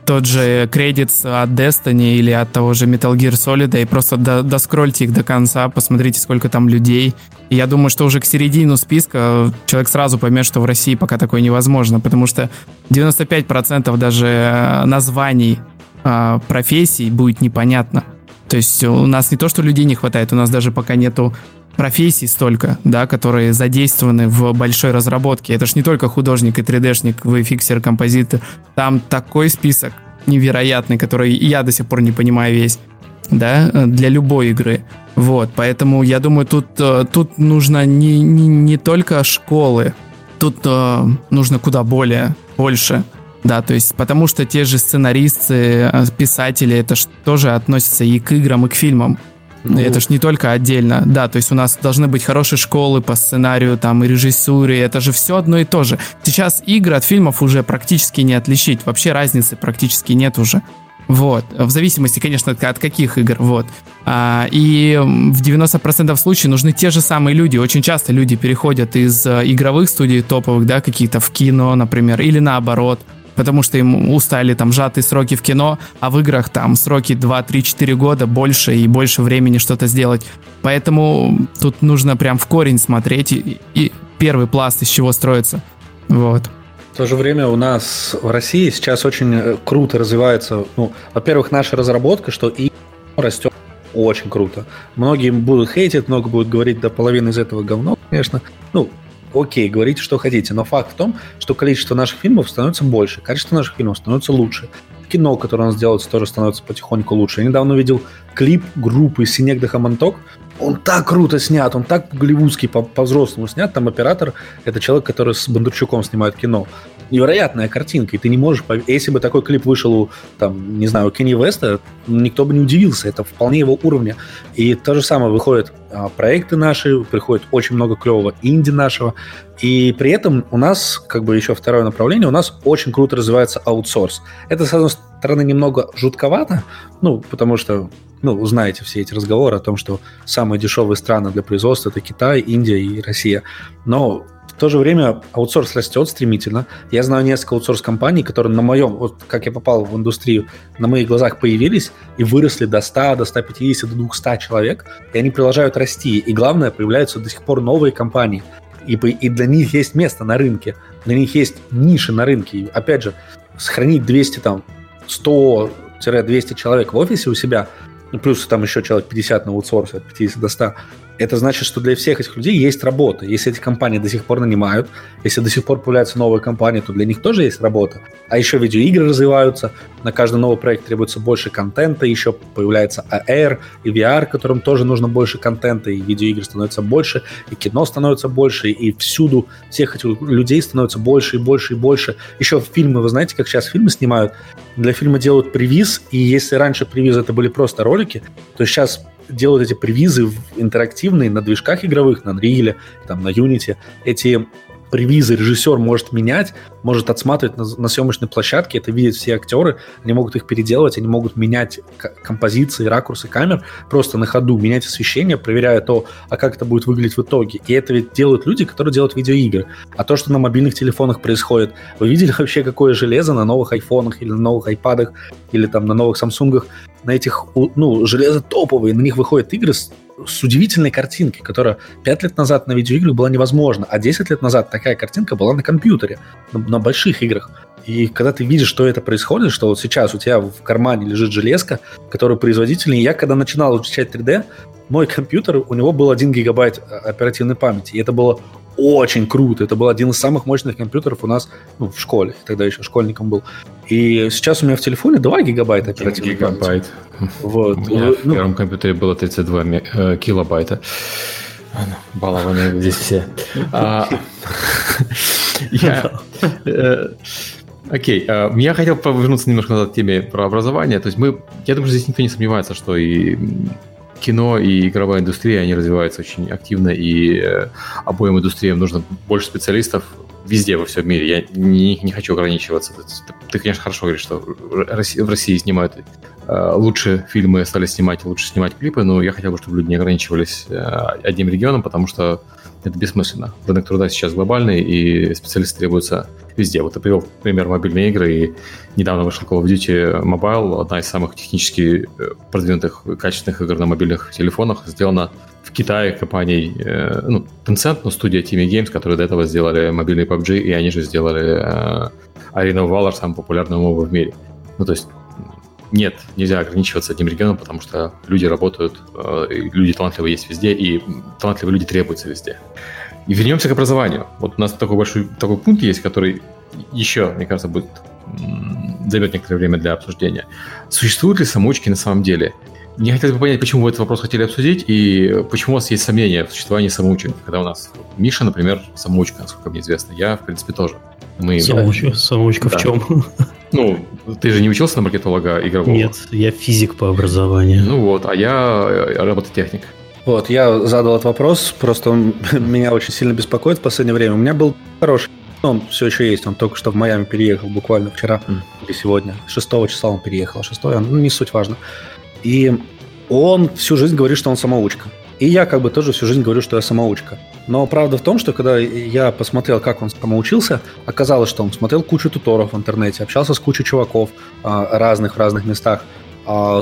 тот же кредит от Destiny или от того же Metal Gear Solid и просто до, доскрольте их до конца, посмотрите, сколько там людей. И я думаю, что уже к середину списка человек сразу поймет, что в России пока такое невозможно, потому что 95% даже названий э, профессий будет непонятно. То есть у нас не то, что людей не хватает, у нас даже пока нету профессий столько, да, которые задействованы в большой разработке. Это ж не только художник и 3D-шник, VFXer, композитор. Там такой список невероятный, который я до сих пор не понимаю весь. да, для любой игры. Вот, поэтому я думаю, тут, э, тут нужно не, не, не только школы, тут э, нужно куда более, больше. Да, то есть потому что те же сценаристы, э, писатели, это ж тоже относится и к играм, и к фильмам. Ну, это ж не только отдельно. Да, то есть у нас должны быть хорошие школы по сценарию, там, и режиссуре. Это же все одно и то же. Сейчас игры от фильмов уже практически не отличить. Вообще разницы практически нет уже. Вот. В зависимости, конечно, от, от каких игр. Вот. А, и в 90% случаев нужны те же самые люди. Очень часто люди переходят из э, игровых студий топовых, да, какие-то в кино, например, или наоборот потому что им устали там сжатые сроки в кино, а в играх там сроки 2, 3, 4 года больше и больше времени что-то сделать. Поэтому тут нужно прям в корень смотреть и, и первый пласт из чего строится. Вот. В то же время у нас в России сейчас очень э, круто развивается, ну, во-первых, наша разработка, что и растет очень круто. Многие будут хейтить, много будут говорить, да половина из этого говно, конечно. Ну, окей, говорите, что хотите, но факт в том, что количество наших фильмов становится больше, качество наших фильмов становится лучше. Кино, которое у нас делается, тоже становится потихоньку лучше. Я недавно увидел клип группы Синек Хаманток. Он так круто снят, он так голливудский, по-взрослому снят. Там оператор — это человек, который с Бондарчуком снимает кино невероятная картинка, и ты не можешь... Если бы такой клип вышел у, там, не знаю, у Кенни Веста, никто бы не удивился, это вполне его уровня. И то же самое выходят а, проекты наши, приходит очень много клевого инди нашего, и при этом у нас, как бы еще второе направление, у нас очень круто развивается аутсорс. Это, с одной стороны, немного жутковато, ну, потому что ну, знаете все эти разговоры о том, что самые дешевые страны для производства это Китай, Индия и Россия. Но в то же время аутсорс растет стремительно. Я знаю несколько аутсорс-компаний, которые на моем, вот как я попал в индустрию, на моих глазах появились и выросли до 100, до 150, до 200 человек, и они продолжают расти. И главное, появляются до сих пор новые компании. И, и для них есть место на рынке, для них есть ниши на рынке. И, опять же, сохранить 200, там, 100-200 человек в офисе у себя, ну, плюс там еще человек 50 на аутсорсе, от 50 до 100, это значит, что для всех этих людей есть работа. Если эти компании до сих пор нанимают, если до сих пор появляются новые компании, то для них тоже есть работа. А еще видеоигры развиваются, на каждый новый проект требуется больше контента, еще появляется AR и VR, которым тоже нужно больше контента, и видеоигры становятся больше, и кино становится больше, и всюду всех этих людей становится больше и больше и больше. Еще фильмы, вы знаете, как сейчас фильмы снимают? Для фильма делают привиз, и если раньше привиз это были просто ролики, то сейчас делают эти привизы интерактивные на движках игровых, на Unreal, там, на Unity. Эти привизы режиссер может менять, может отсматривать на, на съемочной площадке, это видят все актеры, они могут их переделывать, они могут менять композиции, ракурсы камер просто на ходу, менять освещение, проверяя то, а как это будет выглядеть в итоге. И это ведь делают люди, которые делают видеоигры. А то, что на мобильных телефонах происходит, вы видели вообще, какое железо на новых айфонах или на новых айпадах или там на новых самсунгах, на этих, ну, железо топовые, на них выходят игры с с удивительной картинкой, которая 5 лет назад на видеоиграх была невозможна, а 10 лет назад такая картинка была на компьютере, на, на больших играх. И когда ты видишь, что это происходит, что вот сейчас у тебя в кармане лежит железка, которая производительнее, я когда начинал изучать 3D, мой компьютер, у него был 1 гигабайт а, оперативной памяти, и это было очень круто. Это был один из самых мощных компьютеров у нас ну, в школе. Тогда еще школьником был. И сейчас у меня в телефоне 2 гигабайта оперативной гигабайт. памяти. Вот. У меня ну, в первом компьютере было 32 э, килобайта. Балованные здесь все. А, я... Э, окей, а, я хотел повернуться немножко назад к теме про образование. То есть мы, я думаю, что здесь никто не сомневается, что и кино и игровая индустрия, они развиваются очень активно, и э, обоим индустриям нужно больше специалистов везде, во всем мире. Я не, не хочу ограничиваться. Ты, конечно, хорошо говоришь, что в России снимают э, лучше фильмы, стали снимать, лучше снимать клипы, но я хотел бы, чтобы люди не ограничивались э, одним регионом, потому что это бессмысленно. Рынок труда сейчас глобальный, и специалисты требуются везде. Вот ты привел пример мобильной игры, и недавно вышел Call of Duty Mobile, одна из самых технически э, продвинутых, качественных игр на мобильных телефонах, сделана в Китае компанией, э, ну, Tencent, но студия Team Games, которые до этого сделали мобильный PUBG, и они же сделали э, Arena of Valor, самый популярный MOBA в мире. Ну, то есть нет, нельзя ограничиваться одним регионом, потому что люди работают, э, люди талантливые есть везде, и талантливые люди требуются везде. И вернемся к образованию. Вот у нас такой большой такой пункт есть, который еще, мне кажется, будет займет некоторое время для обсуждения. Существуют ли самоучки на самом деле? мне хотелось бы понять, почему вы этот вопрос хотели обсудить и почему у вас есть сомнения в существовании самоучек. Когда у нас Миша, например, самоучка, насколько мне известно. Я, в принципе, тоже. Мы... Самоучка, самоучка да. в чем? Ну, ты же не учился на маркетолога игрового? Нет, я физик по образованию. Ну вот, а я э, робототехник. Вот, я задал этот вопрос, просто он меня очень сильно беспокоит в последнее время. У меня был хороший он все еще есть, он только что в Майами переехал буквально вчера mm. или сегодня. 6 числа он переехал, 6 ну, не суть важно. И он всю жизнь говорит, что он самоучка. И я как бы тоже всю жизнь говорю, что я самоучка. Но правда в том, что когда я посмотрел, как он самоучился, оказалось, что он смотрел кучу туторов в интернете, общался с кучей чуваков а, разных в разных местах, а,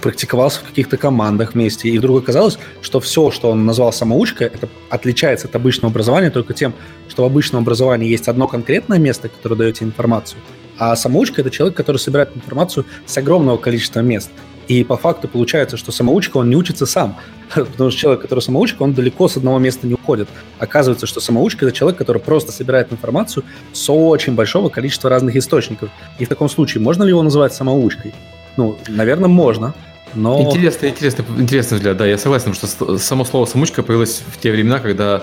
практиковался в каких-то командах вместе. И вдруг оказалось, что все, что он назвал самоучкой, это отличается от обычного образования только тем, что в обычном образовании есть одно конкретное место, которое дает тебе информацию, а самоучка – это человек, который собирает информацию с огромного количества мест. И по факту получается, что самоучка, он не учится сам. Потому что человек, который самоучка, он далеко с одного места не уходит. Оказывается, что самоучка – это человек, который просто собирает информацию с очень большого количества разных источников. И в таком случае можно ли его называть самоучкой? Ну, наверное, можно. Но... Интересно, интересно, интересный взгляд, да, я согласен, что само слово «самучка» появилось в те времена, когда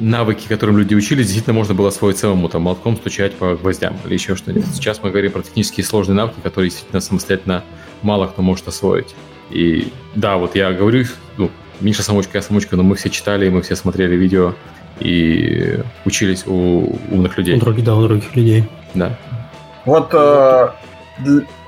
навыки, которым люди учились, действительно можно было освоить самому, там, молотком стучать по гвоздям или еще что-нибудь. Сейчас мы говорим про технические сложные навыки, которые действительно самостоятельно мало кто может освоить. И да, вот я говорю, ну, Миша самочка, я самочка, но мы все читали, мы все смотрели видео и учились у умных людей. У других, да, у других людей. Да. Вот, э,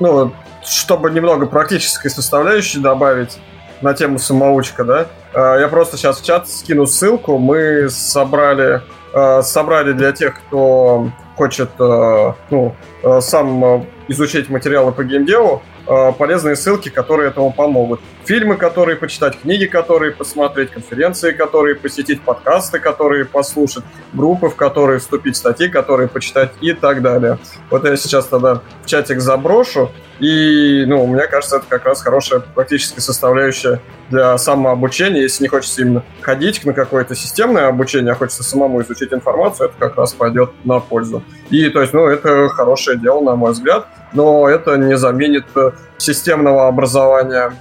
ну, чтобы немного практической составляющей добавить на тему самоучка, да, э, я просто сейчас в чат скину ссылку. Мы собрали, э, собрали для тех, кто хочет э, ну, сам изучить материалы по геймдеву, полезные ссылки, которые этому помогут. Фильмы, которые почитать, книги, которые посмотреть, конференции, которые посетить, подкасты, которые послушать, группы, в которые вступить, статьи, которые почитать и так далее. Вот я сейчас тогда в чатик заброшу. И, ну, мне кажется, это как раз хорошая практическая составляющая для самообучения. Если не хочется именно ходить на какое-то системное обучение, а хочется самому изучить информацию, это как раз пойдет на пользу. И, то есть, ну, это хорошее дело, на мой взгляд, но это не заменит э, системного образования.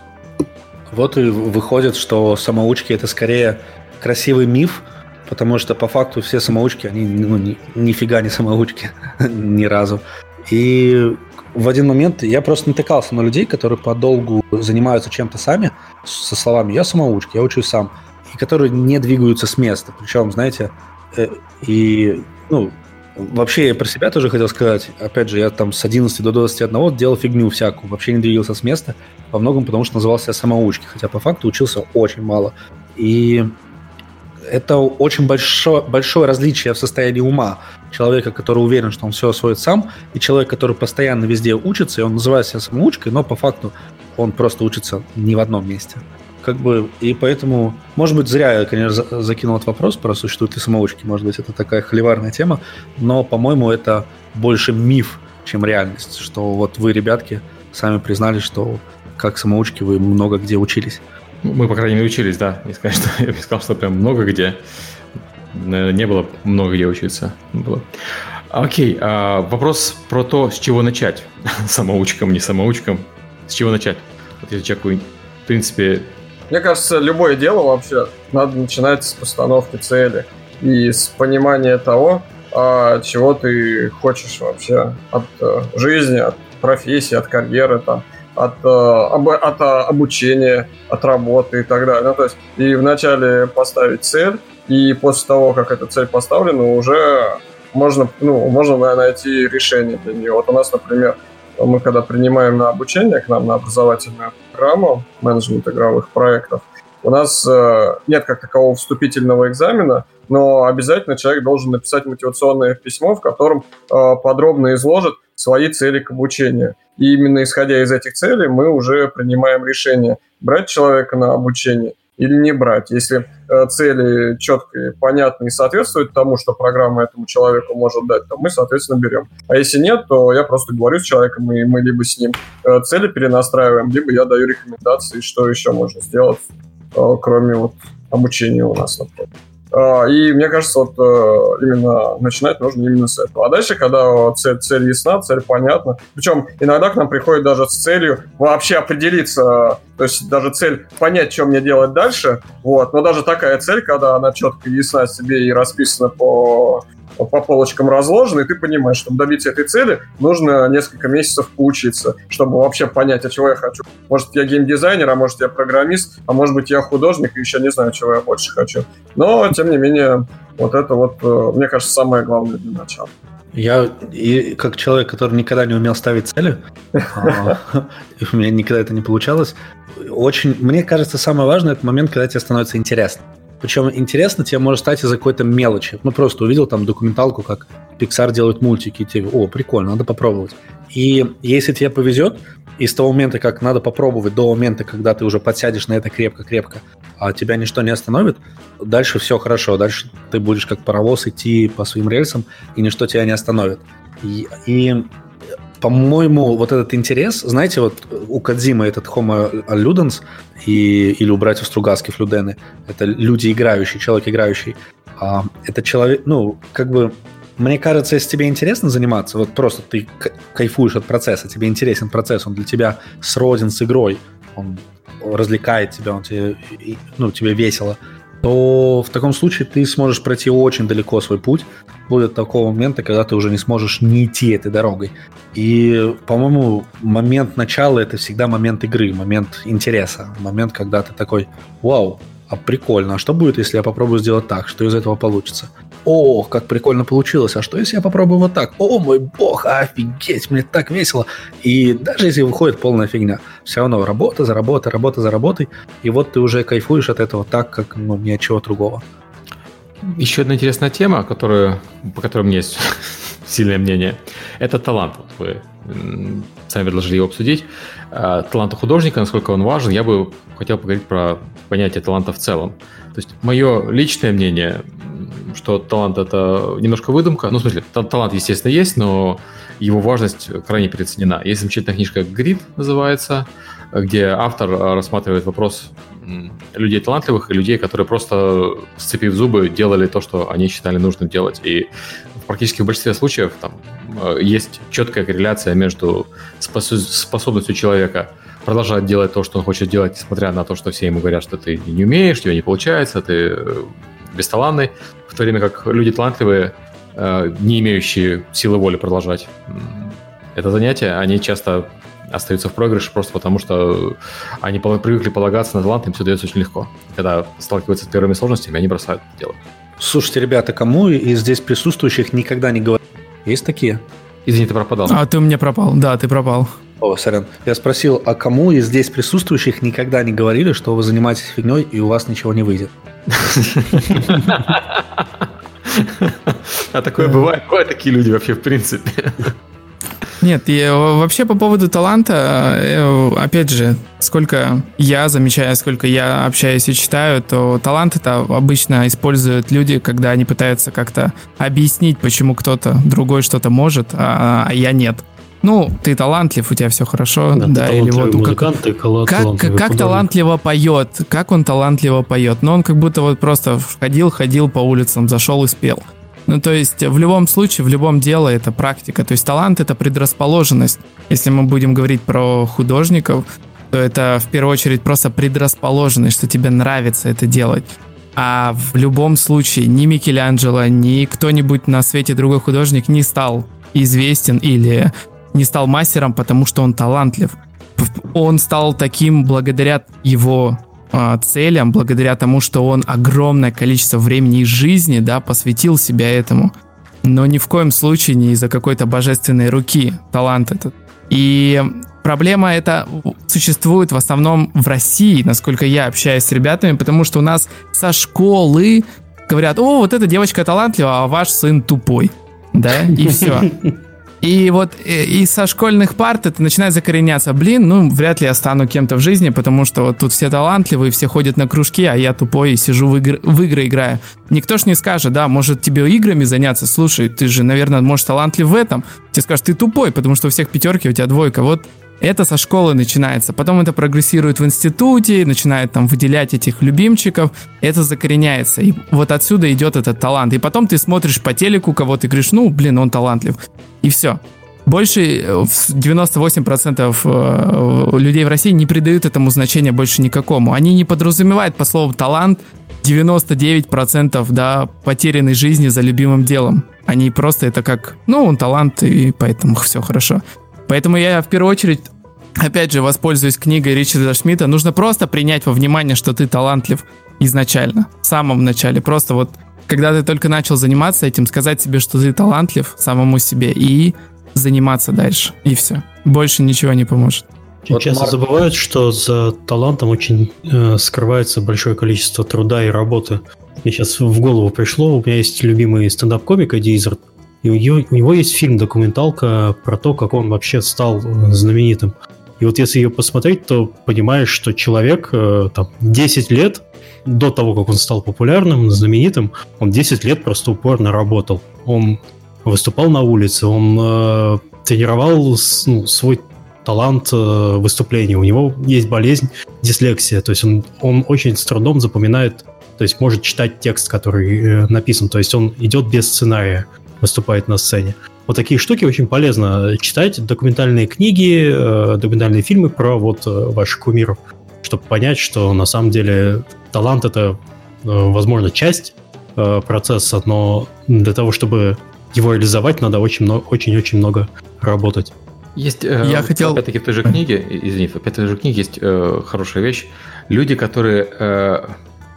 Вот и выходит, что самоучки это скорее красивый миф, потому что по факту все самоучки, они ну, ни, нифига не самоучки ни разу. И в один момент я просто натыкался на людей, которые подолгу занимаются чем-то сами, со словами «я самоучка, я учусь сам», и которые не двигаются с места. Причем, знаете, э, и, ну, вообще я про себя тоже хотел сказать. Опять же, я там с 11 до 21 делал фигню всякую, вообще не двигался с места, во многом потому, что назывался я самоучкой, хотя по факту учился очень мало. И это очень большое, большое различие в состоянии ума человека, который уверен, что он все освоит сам, и человек, который постоянно везде учится, и он называет себя самоучкой, но по факту он просто учится не в одном месте. Как бы, и поэтому, может быть, зря я, конечно, закинул этот вопрос про существуют ли самоучки, может быть, это такая холиварная тема, но, по-моему, это больше миф, чем реальность, что вот вы, ребятки, сами признали, что как самоучки вы много где учились. Мы, по крайней мере, учились, да. Не сказать, что я бы сказал, что прям много где. Не было много где учиться. Было. Окей, а вопрос про то, с чего начать. Самоучкам, не самоучкам. С чего начать? Вот если человеку, в принципе... Мне кажется, любое дело вообще надо начинать с постановки цели и с понимания того, а, чего ты хочешь вообще от э, жизни, от профессии, от карьеры, там, от, э, об, от э, обучения, от работы и так далее. Ну, то есть и вначале поставить цель, и после того, как эта цель поставлена, уже можно, ну, можно найти решение для нее. Вот у нас, например, мы когда принимаем на обучение к нам на образовательную программу менеджмент игровых проектов, у нас э, нет как такового вступительного экзамена, но обязательно человек должен написать мотивационное письмо, в котором э, подробно изложит свои цели к обучению. И именно исходя из этих целей мы уже принимаем решение, брать человека на обучение или не брать. Если э, цели четкие, понятные и соответствуют тому, что программа этому человеку может дать, то мы, соответственно, берем. А если нет, то я просто говорю с человеком, и мы либо с ним э, цели перенастраиваем, либо я даю рекомендации, что еще можно сделать, э, кроме вот обучения у нас, например. А, и мне кажется, вот э, именно начинать нужно именно с этого. А дальше, когда цель, цель ясна, цель понятна. Причем иногда к нам приходит даже с целью вообще определиться, то есть даже цель понять, что мне делать дальше. Вот. Но даже такая цель, когда она четко ясна себе и расписана по по полочкам разложены, и ты понимаешь, чтобы добиться этой цели, нужно несколько месяцев поучиться, чтобы вообще понять, а чего я хочу. Может, я геймдизайнер, а может, я программист, а может быть, я художник, и еще не знаю, чего я больше хочу. Но, тем не менее, вот это вот, э, мне кажется, самое главное для начала. Я и как человек, который никогда не умел ставить цели, а, у меня никогда это не получалось. Очень, мне кажется, самое важное это момент, когда тебе становится интересно. Причем интересно тебе может стать из-за какой-то мелочи. Ну, просто увидел там документалку, как Pixar делает мультики, и тебе, о, прикольно, надо попробовать. И если тебе повезет, и с того момента, как надо попробовать, до момента, когда ты уже подсядешь на это крепко-крепко, а тебя ничто не остановит, дальше все хорошо. Дальше ты будешь как паровоз идти по своим рельсам, и ничто тебя не остановит. И, и по-моему, вот этот интерес, знаете, вот у Кадзима этот Homo Ludens и, или у братьев Стругацких Флюдены, это люди играющие, человек играющий. А, это человек, ну, как бы, мне кажется, если тебе интересно заниматься, вот просто ты кайфуешь от процесса, тебе интересен процесс, он для тебя сроден с игрой, он развлекает тебя, он тебе, ну, тебе весело, то в таком случае ты сможешь пройти очень далеко свой путь, будет такого момента, когда ты уже не сможешь не идти этой дорогой. И, по-моему, момент начала это всегда момент игры, момент интереса, момент, когда ты такой, вау, а прикольно, а что будет, если я попробую сделать так, что из этого получится? О, как прикольно получилось, а что если я попробую вот так? О, мой бог, офигеть, мне так весело. И даже если выходит полная фигня, все равно работа за работой, работа за работой, и вот ты уже кайфуешь от этого так, как ну, ни от чего другого. Еще одна интересная тема, которую, по которой у меня есть сильное мнение, это талант. Вот вы сами предложили его обсудить. А, талант художника, насколько он важен, я бы хотел поговорить про понятие таланта в целом. То есть мое личное мнение, что талант это немножко выдумка. Ну, в смысле, талант, естественно, есть, но его важность крайне переоценена. Есть замечательная книжка «Грид» называется, где автор рассматривает вопрос людей талантливых и людей, которые просто, сцепив зубы, делали то, что они считали нужным делать. И практически в большинстве случаев там э, есть четкая корреляция между способностью человека продолжать делать то, что он хочет делать, несмотря на то, что все ему говорят, что ты не умеешь, тебе не получается, ты э, бесталанный, в то время как люди талантливые, э, не имеющие силы воли продолжать это занятие, они часто остаются в проигрыше просто потому, что они привыкли полагаться на талант, им все дается очень легко. Когда сталкиваются с первыми сложностями, они бросают это дело. Слушайте, ребята, кому из здесь присутствующих никогда не говорят? Есть такие? Извини, ты пропадал. А, ты у меня пропал. Да, ты пропал. О, сорян. Я спросил, а кому из здесь присутствующих никогда не говорили, что вы занимаетесь фигней и у вас ничего не выйдет? А такое бывает. Бывают такие люди вообще, в принципе. Нет, и э, вообще по поводу таланта, э, опять же, сколько я замечаю, сколько я общаюсь и читаю, то талант это обычно используют люди, когда они пытаются как-то объяснить, почему кто-то другой что-то может, а, а я нет. Ну, ты талантлив, у тебя все хорошо, да, да или вот как, как, как, как талантливо поет, как он талантливо поет, но он как будто вот просто ходил, ходил по улицам, зашел и спел. Ну, то есть в любом случае, в любом деле это практика. То есть талант — это предрасположенность. Если мы будем говорить про художников, то это в первую очередь просто предрасположенность, что тебе нравится это делать. А в любом случае ни Микеланджело, ни кто-нибудь на свете другой художник не стал известен или не стал мастером, потому что он талантлив. Он стал таким благодаря его а, целям, благодаря тому, что он огромное количество времени и жизни, да, посвятил себя этому. Но ни в коем случае не из-за какой-то божественной руки талант этот. И проблема эта существует в основном в России, насколько я общаюсь с ребятами, потому что у нас со школы говорят, о, вот эта девочка талантлива, а ваш сын тупой. Да, и все. И вот э, и со школьных парт это начинает закореняться. Блин, ну, вряд ли я стану кем-то в жизни, потому что вот тут все талантливые, все ходят на кружки, а я тупой и сижу в, игр, в игры играю. Никто ж не скажет, да, может тебе играми заняться? Слушай, ты же, наверное, можешь талантлив в этом. Тебе скажут, ты тупой, потому что у всех пятерки, у тебя двойка. Вот Это со школы начинается. Потом это прогрессирует в институте, начинает там выделять этих любимчиков. Это закореняется. И вот отсюда идет этот талант. И потом ты смотришь по телеку, кого ты говоришь, ну, блин, он талантлив. И все. Больше 98% э, э, людей в России не придают этому значения больше никакому. Они не подразумевают по слову талант 99% да, потерянной жизни за любимым делом. Они просто это как, ну, он талант, и поэтому все хорошо. Поэтому я в первую очередь, опять же, воспользуюсь книгой Ричарда Шмидта. Нужно просто принять во внимание, что ты талантлив изначально, в самом начале. Просто вот, когда ты только начал заниматься этим, сказать себе, что ты талантлив самому себе и заниматься дальше. И все. Больше ничего не поможет. Вот часто Марк... забывают, что за талантом очень э, скрывается большое количество труда и работы. Мне сейчас в голову пришло, у меня есть любимый стендап-комик Эдди Изард, и у него, у него есть фильм-документалка про то, как он вообще стал э, знаменитым. И вот если ее посмотреть, то понимаешь, что человек э, там 10 лет до того, как он стал популярным, знаменитым, он 10 лет просто упорно работал. Он выступал на улице, он э, тренировал ну, свой талант э, выступления. У него есть болезнь дислексия, то есть он, он очень с трудом запоминает, то есть может читать текст, который э, написан, то есть он идет без сценария, выступает на сцене. Вот такие штуки очень полезно читать, документальные книги, э, документальные фильмы про вот э, ваших кумиров, чтобы понять, что на самом деле талант это, э, возможно, часть э, процесса, но для того, чтобы его реализовать, надо очень много, очень-очень много работать. Есть, э, я хотел... опять-таки в той же книге, извини, опять в той же книге есть э, хорошая вещь. Люди, которые э,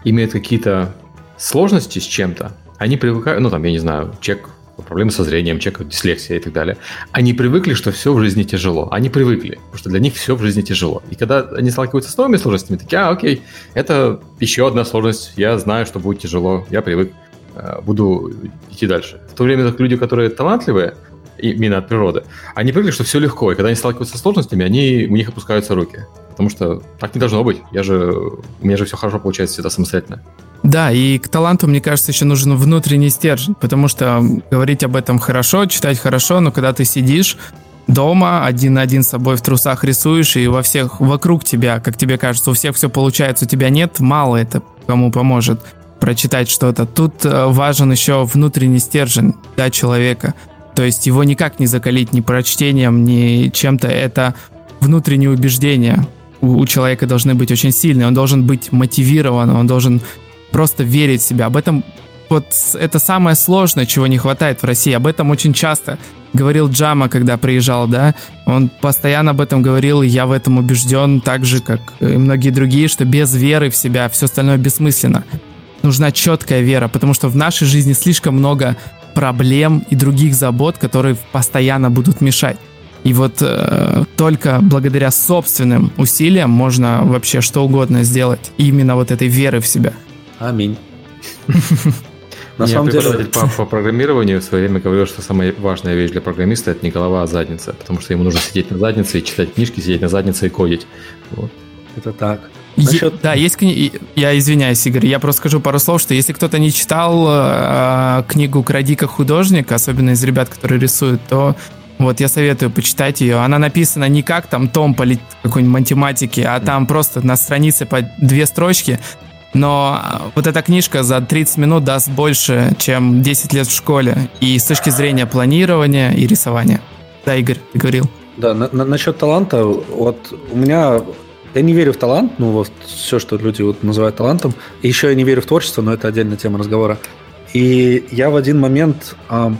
имеют какие-то сложности с чем-то, они привыкают, ну там, я не знаю, человек проблемы со зрением, человек дислексия и так далее. Они привыкли, что все в жизни тяжело. Они привыкли, потому что для них все в жизни тяжело. И когда они сталкиваются с новыми сложностями, такие, а, окей, это еще одна сложность, я знаю, что будет тяжело, я привык. Э, буду идти дальше. В то время как люди, которые талантливые, именно от природы, они привыкли, что все легко, и когда они сталкиваются с сложностями, они, у них опускаются руки. Потому что так не должно быть. Я же, у меня же все хорошо получается всегда самостоятельно. Да, и к таланту, мне кажется, еще нужен внутренний стержень, потому что говорить об этом хорошо, читать хорошо, но когда ты сидишь дома, один на один с собой в трусах рисуешь, и во всех вокруг тебя, как тебе кажется, у всех все получается, у тебя нет, мало это кому поможет прочитать что-то. Тут э, важен еще внутренний стержень да, человека. То есть его никак не закалить ни прочтением, ни чем-то. Это внутренние убеждения у, у человека должны быть очень сильные. Он должен быть мотивирован, он должен просто верить в себя. Об этом вот это самое сложное, чего не хватает в России. Об этом очень часто говорил Джама, когда приезжал, да. Он постоянно об этом говорил, и я в этом убежден, так же, как и многие другие, что без веры в себя все остальное бессмысленно нужна четкая вера, потому что в нашей жизни слишком много проблем и других забот, которые постоянно будут мешать. И вот э, только благодаря собственным усилиям можно вообще что угодно сделать. именно вот этой веры в себя. Аминь. На самом деле... по, по программированию в свое время говорил, что самая важная вещь для программиста это не голова, а задница. Потому что ему нужно сидеть на заднице и читать книжки, сидеть на заднице и кодить. Вот. Это так. Насчет... Да, есть книги. Я извиняюсь, Игорь, я просто скажу пару слов, что если кто-то не читал э, книгу Крадика художник, особенно из ребят, которые рисуют, то вот я советую почитать ее. Она написана не как там том по какой-нибудь математике, а там просто на странице по две строчки. Но а, вот эта книжка за 30 минут даст больше, чем 10 лет в школе. И с точки зрения планирования и рисования. Да, Игорь, ты говорил. Да, на, на, насчет таланта, вот у меня я не верю в талант, ну, вот все, что люди вот называют талантом. Еще я не верю в творчество, но это отдельная тема разговора. И я в один момент эм,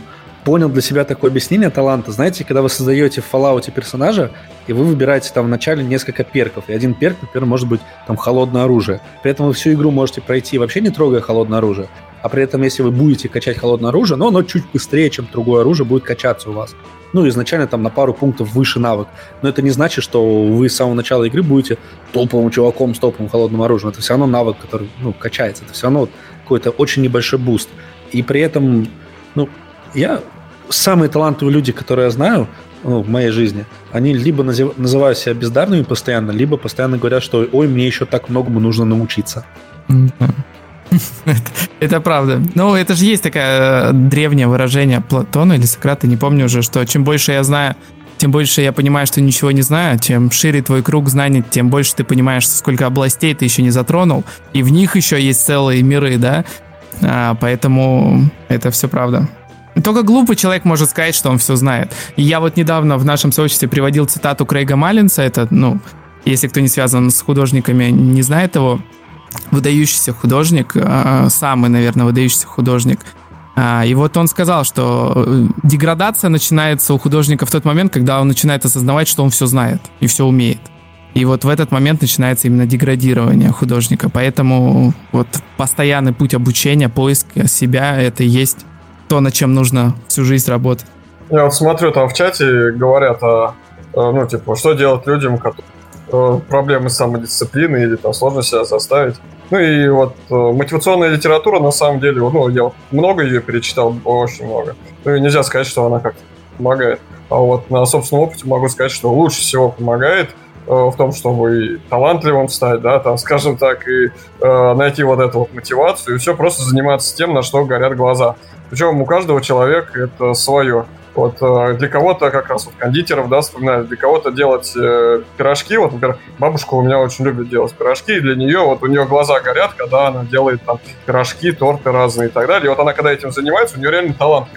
понял для себя такое объяснение таланта. Знаете, когда вы создаете в Fallout персонажа, и вы выбираете там в начале несколько перков. И один перк, например, может быть там холодное оружие. При этом вы всю игру можете пройти вообще не трогая холодное оружие. А при этом, если вы будете качать холодное оружие, но оно чуть быстрее, чем другое оружие, будет качаться у вас ну, изначально там на пару пунктов выше навык. Но это не значит, что вы с самого начала игры будете топовым чуваком с топовым холодным оружием. Это все равно навык, который, ну, качается. Это все равно какой-то очень небольшой буст. И при этом, ну, я... Самые талантливые люди, которые я знаю, ну, в моей жизни, они либо назыв, называют себя бездарными постоянно, либо постоянно говорят, что ой, мне еще так многому нужно научиться. Это правда. Ну, это же есть такое э, древнее выражение Платона или Сократа, не помню уже, что чем больше я знаю, тем больше я понимаю, что ничего не знаю, чем шире твой круг знаний, тем больше ты понимаешь, сколько областей ты еще не затронул, и в них еще есть целые миры, да, а, поэтому это все правда. Только глупый человек может сказать, что он все знает. И я вот недавно в нашем сообществе приводил цитату Крейга Маллинса, это, ну, если кто не связан с художниками, не знает его, выдающийся художник, а, самый, наверное, выдающийся художник. А, и вот он сказал, что э, деградация начинается у художника в тот момент, когда он начинает осознавать, что он все знает и все умеет. И вот в этот момент начинается именно деградирование художника. Поэтому вот постоянный путь обучения, поиск себя, это и есть то, над чем нужно всю жизнь работать. Я вот смотрю, там в чате говорят, а, ну, типа, что делать людям, которые Э, проблемы с самодисциплиной или там сложно себя заставить. Ну и вот э, мотивационная литература, на самом деле, ну, я вот много ее перечитал, очень много. Ну и нельзя сказать, что она как-то помогает. А вот на собственном опыте могу сказать, что лучше всего помогает э, в том, чтобы и талантливым стать, да, там, скажем так, и э, найти вот эту вот мотивацию, и все просто заниматься тем, на что горят глаза. Причем у каждого человека это свое. Вот э, для кого-то как раз вот кондитеров, да, вспоминаю, для кого-то делать э, пирожки, вот, например, бабушка у меня очень любит делать пирожки, и для нее, вот у нее глаза горят, когда она делает там пирожки, торты разные и так далее. И вот она, когда этим занимается, у нее реально талант.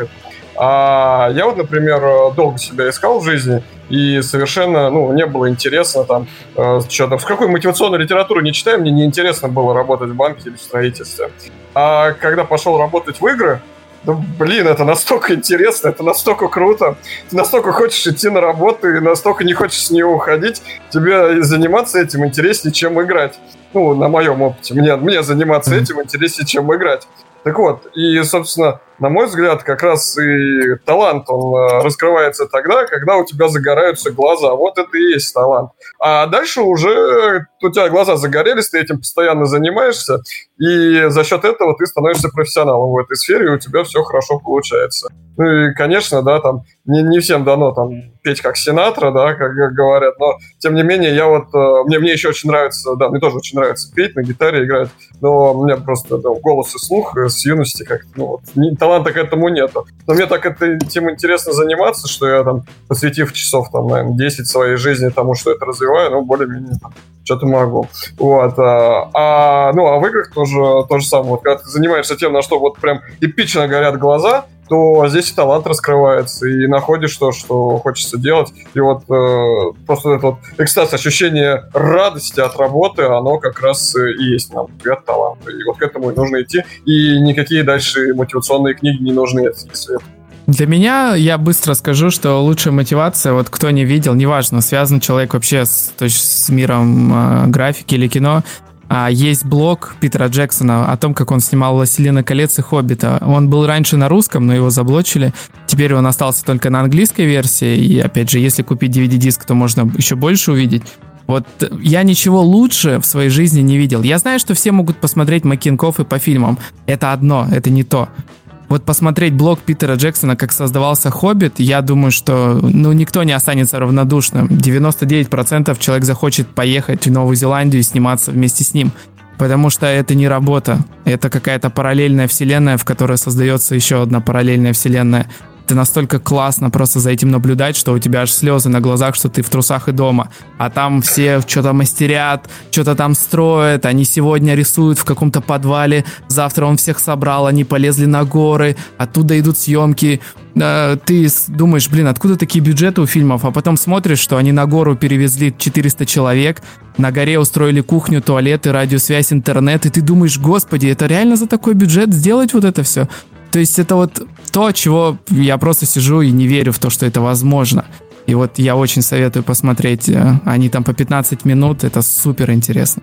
А я вот, например, долго себя искал в жизни, и совершенно, ну, не было интересно там, э, что там, в какой мотивационной литературу не читаю, мне не интересно было работать в банке или в строительстве. А когда пошел работать в игры, да блин, это настолько интересно, это настолько круто. Ты настолько хочешь идти на работу и настолько не хочешь с нее уходить. Тебе заниматься этим интереснее, чем играть. Ну, на моем опыте. Мне, мне заниматься этим интереснее, чем играть. Так вот, и, собственно, на мой взгляд, как раз и талант, он э, раскрывается тогда, когда у тебя загораются глаза. Вот это и есть талант. А дальше уже у тебя глаза загорелись, ты этим постоянно занимаешься, и за счет этого ты становишься профессионалом в этой сфере, и у тебя все хорошо получается. Ну и, конечно, да, там не, не всем дано там петь как Синатра, да, как говорят, но тем не менее я вот, э, мне, мне еще очень нравится, да, мне тоже очень нравится петь, на гитаре играть, но у меня просто да, голос и слух с юности как ну вот, не, таланта к этому нету. Но мне так это, этим интересно заниматься, что я там, посвятив часов, там, наверное, 10 своей жизни тому, что это развиваю, ну, более-менее что-то могу. Вот. А, а, ну, а в играх тоже то же самое. Вот, когда ты занимаешься тем, на что вот прям эпично горят глаза, то здесь и талант раскрывается, и находишь то, что хочется делать. И вот э, просто это вот экстаз, ощущение радости от работы, оно как раз и есть, нам взгляд, талант. И вот к этому и нужно идти. И никакие дальше мотивационные книги не нужны, если для меня, я быстро скажу, что лучшая мотивация, вот кто не видел, неважно, связан человек вообще с, то есть с миром э, графики или кино, а, есть блог Питера Джексона о том, как он снимал «Властелина колец» и «Хоббита». Он был раньше на русском, но его заблочили. Теперь он остался только на английской версии. И, опять же, если купить DVD-диск, то можно еще больше увидеть. Вот я ничего лучше в своей жизни не видел. Я знаю, что все могут посмотреть Макинков и по фильмам. Это одно, это не то вот посмотреть блог Питера Джексона, как создавался «Хоббит», я думаю, что ну, никто не останется равнодушным. 99% человек захочет поехать в Новую Зеландию и сниматься вместе с ним. Потому что это не работа, это какая-то параллельная вселенная, в которой создается еще одна параллельная вселенная ты настолько классно просто за этим наблюдать, что у тебя аж слезы на глазах, что ты в трусах и дома. А там все что-то мастерят, что-то там строят, они сегодня рисуют в каком-то подвале, завтра он всех собрал, они полезли на горы, оттуда идут съемки. Ты думаешь, блин, откуда такие бюджеты у фильмов? А потом смотришь, что они на гору перевезли 400 человек, на горе устроили кухню, туалеты, радиосвязь, интернет, и ты думаешь, господи, это реально за такой бюджет сделать вот это все? То есть это вот то, чего я просто сижу и не верю в то, что это возможно. И вот я очень советую посмотреть. Э, они там по 15 минут, это супер интересно.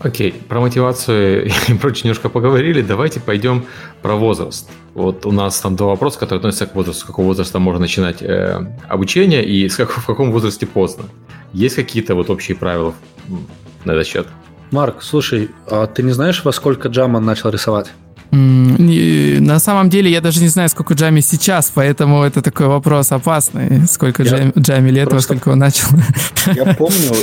Окей, про мотивацию и прочее немножко поговорили. Давайте пойдем про возраст. Вот у нас там два вопроса, которые относятся к возрасту. С какого возраста можно начинать э, обучение и с как, в каком возрасте поздно. Есть какие-то вот общие правила на этот счет? Марк, слушай, а ты не знаешь, во сколько Джаман начал рисовать? На самом деле я даже не знаю, сколько Джами сейчас, поэтому это такой вопрос опасный. Сколько я Джами, Джами лет, во сколько он начал. Я помню,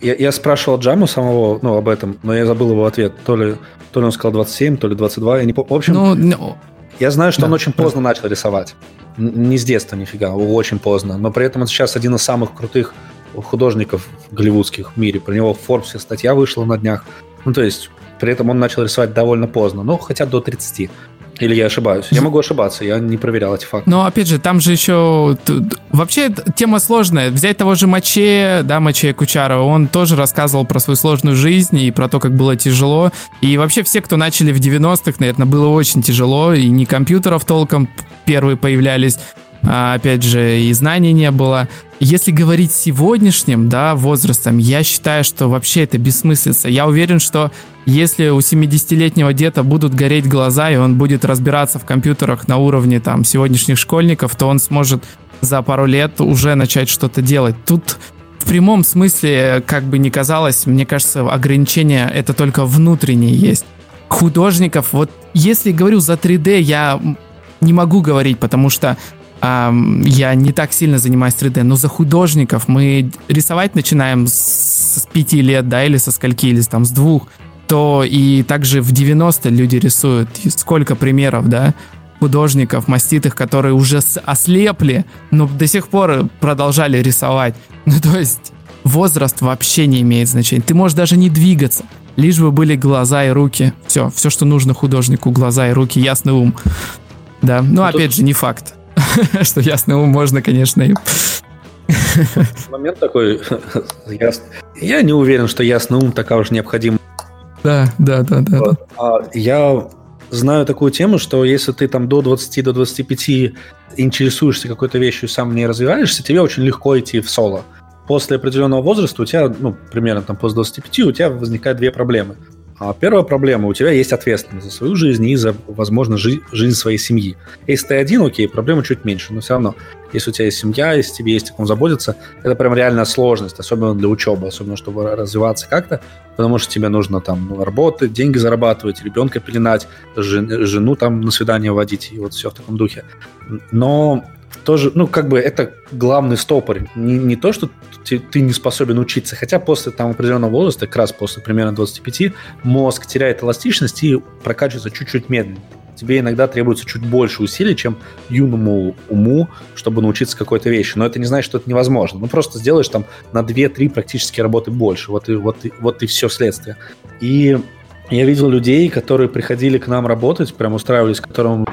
я, я спрашивал Джаму самого ну, об этом, но я забыл его ответ. То ли, то ли он сказал 27, то ли 22, я не помню. В общем... Ну, Я знаю, что да. он очень поздно начал рисовать. Не с детства нифига, очень поздно. Но при этом он сейчас один из самых крутых художников голливудских в мире. Про него в Forbes статья вышла на днях. Ну, то есть, при этом он начал рисовать довольно поздно, ну, хотя до 30. Или я ошибаюсь? Я могу ошибаться, я не проверял эти факты. Но опять же, там же еще... Вообще тема сложная. Взять того же Маче, да, Маче Кучарова, он тоже рассказывал про свою сложную жизнь и про то, как было тяжело. И вообще все, кто начали в 90-х, наверное, было очень тяжело, и не компьютеров толком первые появлялись, опять же, и знаний не было. Если говорить сегодняшним, да, возрастом, я считаю, что вообще это бессмыслица. Я уверен, что если у 70-летнего деда будут гореть глаза, и он будет разбираться в компьютерах на уровне там сегодняшних школьников, то он сможет за пару лет уже начать что-то делать. Тут в прямом смысле, как бы ни казалось, мне кажется, ограничения это только внутренние есть. Художников, вот если говорю за 3D, я не могу говорить, потому что я не так сильно занимаюсь 3D, но за художников мы рисовать начинаем с 5 лет, да, или со скольки, или там с двух, то и также в 90 люди рисуют. И сколько примеров, да, художников, маститых, которые уже ослепли, но до сих пор продолжали рисовать. Ну, то есть возраст вообще не имеет значения. Ты можешь даже не двигаться, лишь бы были глаза и руки. Все, все, что нужно художнику, глаза и руки, ясный ум. Да, ну, ну опять же, не факт. что ясно можно, конечно, и... Момент такой, я не уверен, что ясный ум такая уж необходима. Да, да, да, да. А я знаю такую тему, что если ты там до 20, до 25 интересуешься какой-то вещью сам не развиваешься, тебе очень легко идти в соло. После определенного возраста у тебя, ну, примерно там после 25, у тебя возникают две проблемы. А первая проблема, у тебя есть ответственность за свою жизнь и за, возможно, жи- жизнь своей семьи. Если ты один, окей, проблема чуть меньше, но все равно, если у тебя есть семья, если тебе есть о ком заботиться, это прям реальная сложность, особенно для учебы, особенно чтобы развиваться как-то, потому что тебе нужно там работать, деньги зарабатывать, ребенка пеленать, жен, жену там на свидание водить, и вот все в таком духе. Но тоже, ну, как бы это главный стопор. Не, не то, что ты, ты не способен учиться, хотя после там определенного возраста, как раз после примерно 25, мозг теряет эластичность и прокачивается чуть-чуть медленнее. Тебе иногда требуется чуть больше усилий, чем юному уму, чтобы научиться какой-то вещи. Но это не значит, что это невозможно. Ну, просто сделаешь там на 2-3 практически работы больше. Вот и, вот, и, вот и все следствие. И я видел людей, которые приходили к нам работать, прям устраивались, которым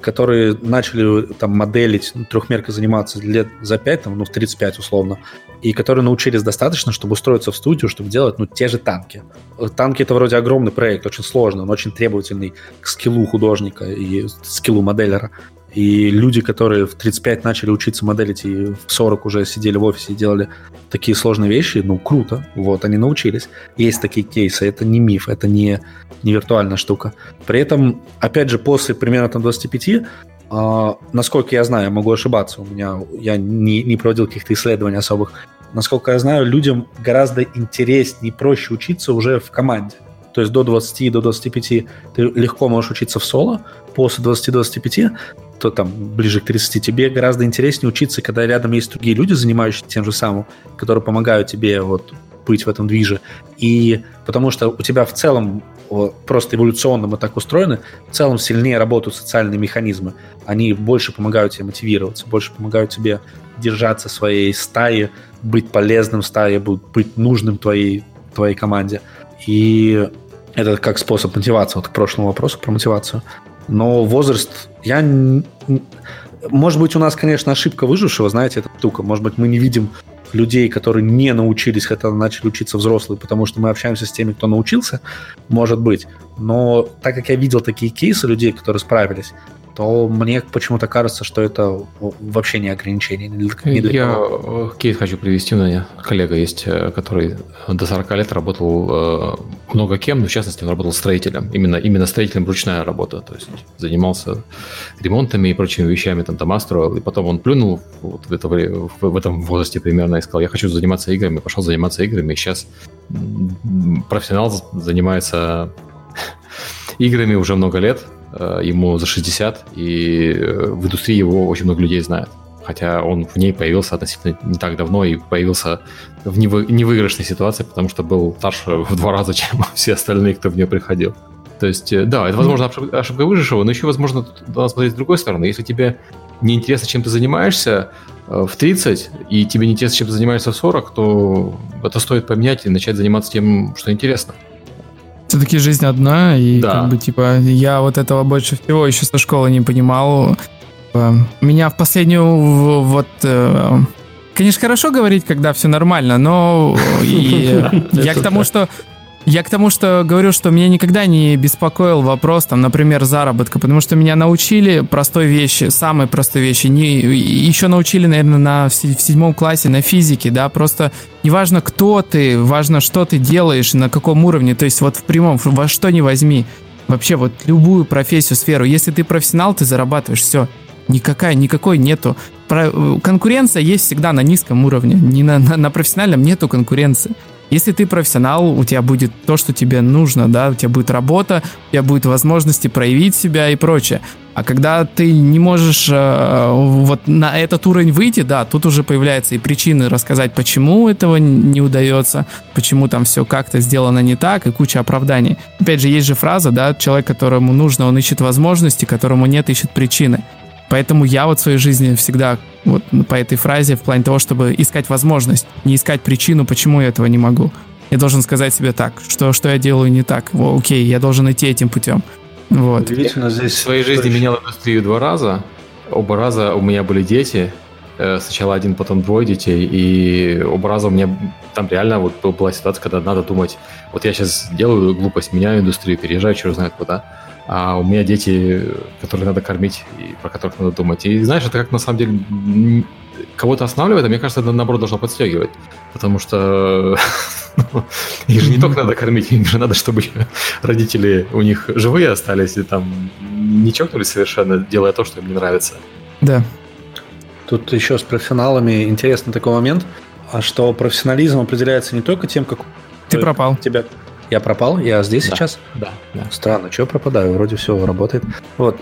которые начали там моделить, ну, трехмеркой заниматься лет за 5, там, ну, в 35 условно, и которые научились достаточно, чтобы устроиться в студию, чтобы делать, ну, те же танки. Танки — это вроде огромный проект, очень сложный, он очень требовательный к скиллу художника и скиллу моделлера. И люди, которые в 35 начали учиться моделить и в 40 уже сидели в офисе и делали такие сложные вещи, ну, круто. Вот, они научились. Есть такие кейсы, это не миф, это не, не виртуальная штука. При этом, опять же, после примерно там 25 Uh, насколько я знаю, могу ошибаться, у меня я не, не проводил каких-то исследований особых. Насколько я знаю, людям гораздо интереснее и проще учиться уже в команде. То есть до 20, до 25 ты легко можешь учиться в соло, после 20-25 то там ближе к 30, тебе гораздо интереснее учиться, когда рядом есть другие люди, занимающиеся тем же самым, которые помогают тебе вот быть в этом движе. И потому что у тебя в целом просто эволюционно мы так устроены, в целом сильнее работают социальные механизмы. Они больше помогают тебе мотивироваться, больше помогают тебе держаться своей стаи, быть полезным стае, быть нужным твоей, твоей команде. И это как способ мотивации, вот к прошлому вопросу про мотивацию. Но возраст, я... Может быть, у нас, конечно, ошибка выжившего, знаете, эта штука. Может быть, мы не видим людей, которые не научились, хотя начали учиться взрослые, потому что мы общаемся с теми, кто научился, может быть. Но так как я видел такие кейсы людей, которые справились, то мне почему-то кажется, что это вообще не ограничение. Не для Я кого. Э, кейс хочу привести. У меня коллега есть, э, который до 40 лет работал э, много кем, но в частности он работал строителем. Именно, именно строителем ручная работа. То есть занимался ремонтами и прочими вещами, там дома строил. И потом он плюнул вот в, это, в этом возрасте примерно и сказал, я хочу заниматься играми. Пошел заниматься играми. И сейчас профессионал занимается играми уже много лет, ему за 60, и э, в индустрии его очень много людей знает. Хотя он в ней появился относительно не так давно и появился в невы- невыигрышной ситуации, потому что был старше в два раза, чем все остальные, кто в нее приходил. То есть, э, да, это, возможно, ошибка, выжившего, но еще, возможно, надо смотреть с другой стороны. Если тебе неинтересно, чем ты занимаешься э, в 30, и тебе неинтересно, чем ты занимаешься в 40, то это стоит поменять и начать заниматься тем, что интересно. Все-таки жизнь одна, и да. как бы, типа, я вот этого больше всего еще со школы не понимал. Типа, меня в последнюю вот... Э, конечно, хорошо говорить, когда все нормально, но я к тому, что я к тому, что говорю, что меня никогда не беспокоил вопрос, там, например, заработка, потому что меня научили простой вещи, самой простой вещи. Не, еще научили, наверное, на, в седьмом классе на физике, да, просто неважно, кто ты, важно, что ты делаешь, на каком уровне, то есть вот в прямом, во что не возьми, вообще вот любую профессию, сферу, если ты профессионал, ты зарабатываешь, все, никакая, никакой нету. Про, конкуренция есть всегда на низком уровне, не на, на, на профессиональном нету конкуренции. Если ты профессионал, у тебя будет то, что тебе нужно, да, у тебя будет работа, у тебя будет возможности проявить себя и прочее. А когда ты не можешь э, вот на этот уровень выйти, да, тут уже появляются и причины рассказать, почему этого не удается, почему там все как-то сделано не так, и куча оправданий. Опять же, есть же фраза, да, человек, которому нужно, он ищет возможности, которому нет, ищет причины. Поэтому я вот в своей жизни всегда вот по этой фразе в плане того, чтобы искать возможность, не искать причину, почему я этого не могу. Я должен сказать себе так, что, что я делаю не так. О, окей, я должен идти этим путем. Вот. Удивительно здесь... В своей жизни менял индустрию два раза. Оба раза у меня были дети. Э, сначала один, потом двое детей. И оба раза у меня там реально вот была ситуация, когда надо думать, вот я сейчас делаю глупость, меняю индустрию, переезжаю, черт знает куда а у меня дети, которых надо кормить и про которых надо думать. И знаешь, это как на самом деле кого-то останавливает, а мне кажется, это наоборот должно подстегивать. Потому что их же не только надо кормить, им же надо, чтобы родители у них живые остались и там не чокнулись совершенно, делая то, что им не нравится. Да. Тут еще с профессионалами интересный такой момент, а что профессионализм определяется не только тем, как ты пропал. Тебя я пропал? Я здесь да, сейчас? Да, да. Странно, что я пропадаю? Вроде все работает. Вот.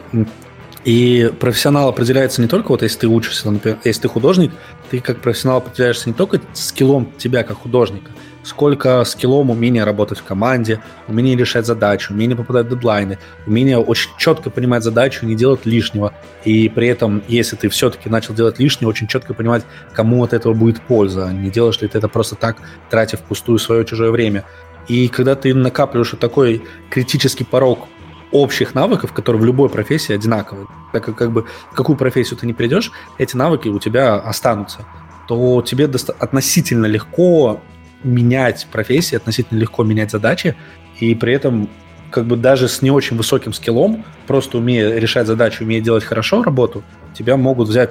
И профессионал определяется не только вот если ты учишься, например, если ты художник, ты как профессионал определяешься не только скиллом тебя как художника, сколько скиллом умения работать в команде, умение решать задачи, умение попадать в дедлайны, умение очень четко понимать задачу, не делать лишнего. И при этом, если ты все-таки начал делать лишнее, очень четко понимать, кому от этого будет польза. Не делаешь ли ты это просто так, тратя впустую свое чужое время. И когда ты накапливаешь вот такой критический порог общих навыков, которые в любой профессии одинаковые, так как, как бы какую профессию ты не придешь, эти навыки у тебя останутся, то тебе относительно легко менять профессии, относительно легко менять задачи, и при этом как бы даже с не очень высоким скиллом, просто умея решать задачи, умея делать хорошо работу, тебя могут взять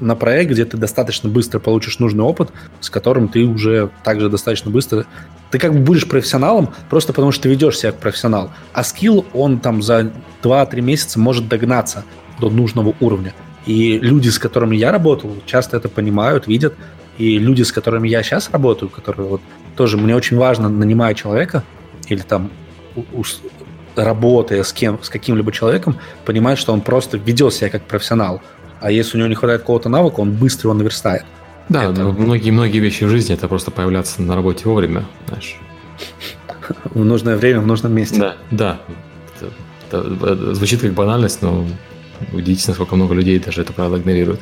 на проект, где ты достаточно быстро получишь нужный опыт, с которым ты уже также достаточно быстро... Ты как бы будешь профессионалом просто потому, что ты ведешь себя как профессионал. А скилл, он там за 2-3 месяца может догнаться до нужного уровня. И люди, с которыми я работал, часто это понимают, видят. И люди, с которыми я сейчас работаю, которые вот тоже мне очень важно, нанимая человека или там работая с кем, с каким-либо человеком, понимать, что он просто ведет себя как профессионал. А если у него не хватает какого-то навыка, он быстро его наверстает. Да, многие-многие вещи в жизни это просто появляться на работе вовремя, знаешь. В нужное время, в нужном месте. Да, да. Это, это, звучит как банальность, но удивительно, сколько много людей даже это правда игнорирует.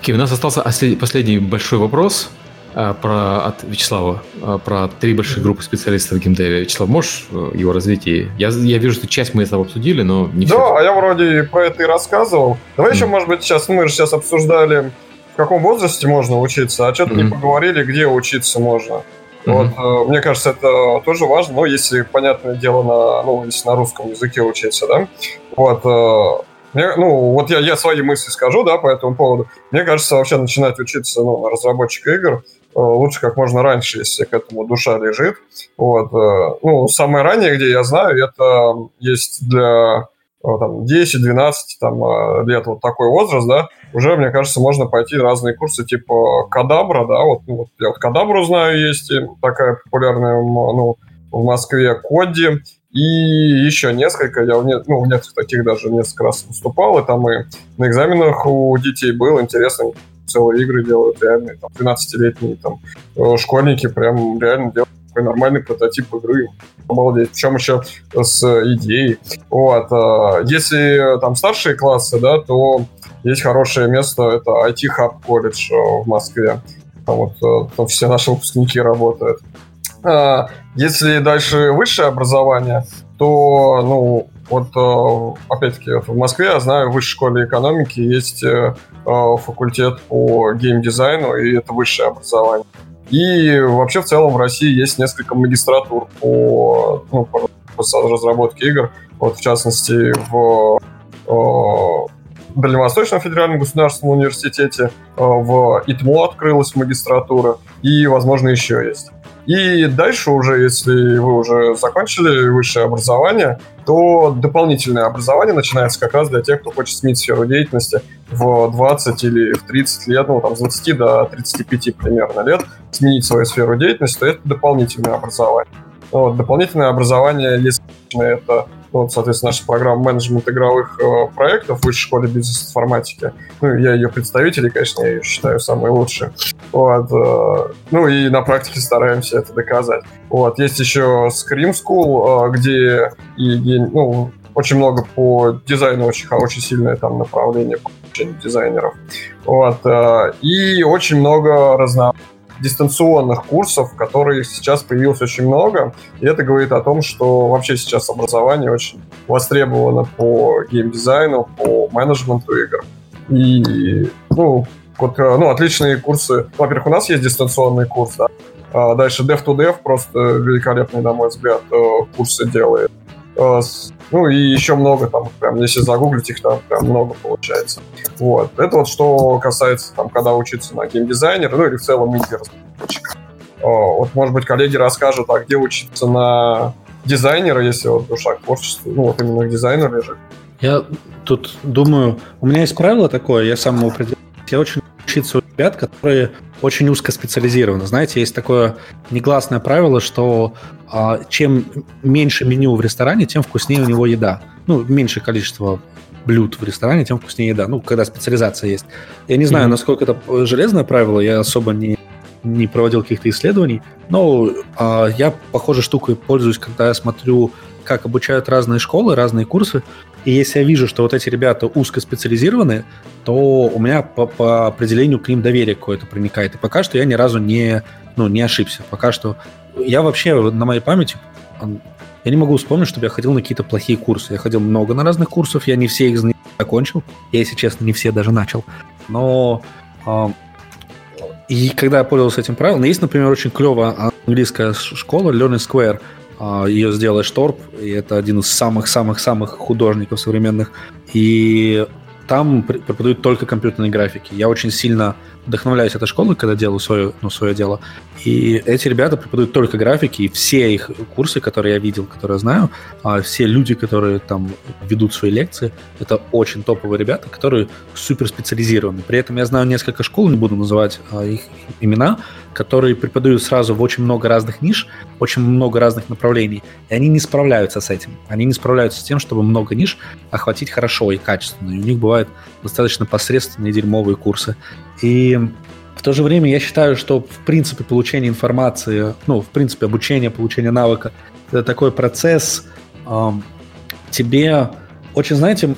Окей, у нас остался последний большой вопрос про, от Вячеслава а, про три большие группы специалистов в геймдеве. Вячеслав, можешь э, его развить? Я, я вижу, что часть мы с тобой обсудили, но не все. Да, а я вроде про это и рассказывал. Давай mm. еще, может быть, сейчас, мы же сейчас обсуждали, в каком возрасте можно учиться, а что-то mm. не поговорили, где учиться можно. Mm-hmm. Вот, э, мне кажется, это тоже важно, но если, понятное дело, на, ну, если на русском языке учиться, да, вот, э, мне, ну, вот я, я свои мысли скажу, да, по этому поводу. Мне кажется, вообще начинать учиться, ну, на разработчика игр лучше как можно раньше, если к этому душа лежит. Вот. Э, ну, самое раннее, где я знаю, это есть для э, там, 10-12 там, лет вот такой возраст, да, уже, мне кажется, можно пойти разные курсы типа Кадабра, да, вот, ну, вот я вот Кадабру знаю, есть такая популярная, ну, в Москве Коди, и еще несколько, я в, не, ну, в нескольких таких даже несколько раз выступал, и там и на экзаменах у детей был интересно целые игры делают реальные, там, 12-летние там, э, школьники прям реально делают такой нормальный прототип игры. Обалдеть. Причем еще с идеей. Вот. А, если там старшие классы, да, то есть хорошее место, это IT-хаб колледж в Москве. Там вот э, там все наши выпускники работают. Если дальше высшее образование, то, ну, вот, э, опять-таки, в Москве, я знаю, в высшей школе экономики есть э, факультет по геймдизайну, и это высшее образование. И вообще в целом в России есть несколько магистратур по, ну, по разработке игр. Вот, в частности, в Дальневосточном федеральном государственном университете, в ИТМО открылась магистратура, и, возможно, еще есть. И дальше уже, если вы уже закончили высшее образование, то дополнительное образование начинается как раз для тех, кто хочет сменить сферу деятельности в 20 или в 30 лет, ну, там, с 20 до 35 примерно лет, сменить свою сферу деятельности, то это дополнительное образование. Вот, дополнительное образование, если это вот, соответственно, наша программа менеджмент игровых э, проектов в высшей школе бизнес-информатики. Ну, я ее представитель, и, конечно, я ее считаю самой лучшей. Вот, э, ну, и на практике стараемся это доказать. Вот, есть еще Scream School, э, где и, ну, очень много по дизайну, очень, очень сильное там направление по дизайнеров. Вот, э, и очень много разнообразных дистанционных курсов, которых сейчас появилось очень много. И это говорит о том, что вообще сейчас образование очень востребовано по геймдизайну, по менеджменту игр. И, ну, вот, э, ну, отличные курсы. Во-первых, у нас есть дистанционный курс, да. А дальше Dev to Dev просто великолепный, на мой взгляд, э, курсы делает. Ну и еще много там, прям, если загуглить их, там прям много получается. Вот. Это вот что касается, там, когда учиться на геймдизайнера, ну или в целом инди-разработчика. Вот, может быть, коллеги расскажут, а где учиться на дизайнера, если вот душа к творчеству, ну вот именно к дизайнеру лежит. Я тут думаю, у меня есть правило такое, я сам его определяю. Я очень учиться у ребят, которые очень узко специализированы. Знаете, есть такое негласное правило, что а, чем меньше меню в ресторане, тем вкуснее у него еда. Ну, меньшее количество блюд в ресторане, тем вкуснее еда. Ну, когда специализация есть. Я не знаю, mm-hmm. насколько это железное правило, я особо не, не проводил каких-то исследований, но а, я похожей штукой пользуюсь, когда я смотрю, как обучают разные школы, разные курсы. И если я вижу, что вот эти ребята узкоспециализированы, то у меня по, по определению к ним доверие какое-то проникает. И пока что я ни разу не, ну, не ошибся. Пока что я вообще на моей памяти я не могу вспомнить, чтобы я ходил на какие-то плохие курсы. Я ходил много на разных курсов, я не все их закончил. Я, если честно, не все даже начал. Но э, и когда я пользовался этим правилом, есть, например, очень клевая английская школа Learning Square – Ее сделал Шторп, и это один из самых-самых-самых художников современных. И там преподают только компьютерные графики. Я очень сильно вдохновляюсь этой школой, когда делаю свое, ну, свое дело. И эти ребята преподают только графики, и все их курсы, которые я видел, которые знаю, а все люди, которые там ведут свои лекции, это очень топовые ребята, которые супер специализированы. При этом я знаю несколько школ, не буду называть а, их имена, которые преподают сразу в очень много разных ниш, очень много разных направлений, и они не справляются с этим. Они не справляются с тем, чтобы много ниш охватить хорошо и качественно. И у них бывают достаточно посредственные дерьмовые курсы. И в то же время я считаю, что в принципе получение информации, ну, в принципе обучение, получение навыка, это такой процесс, эм, тебе очень, знаете,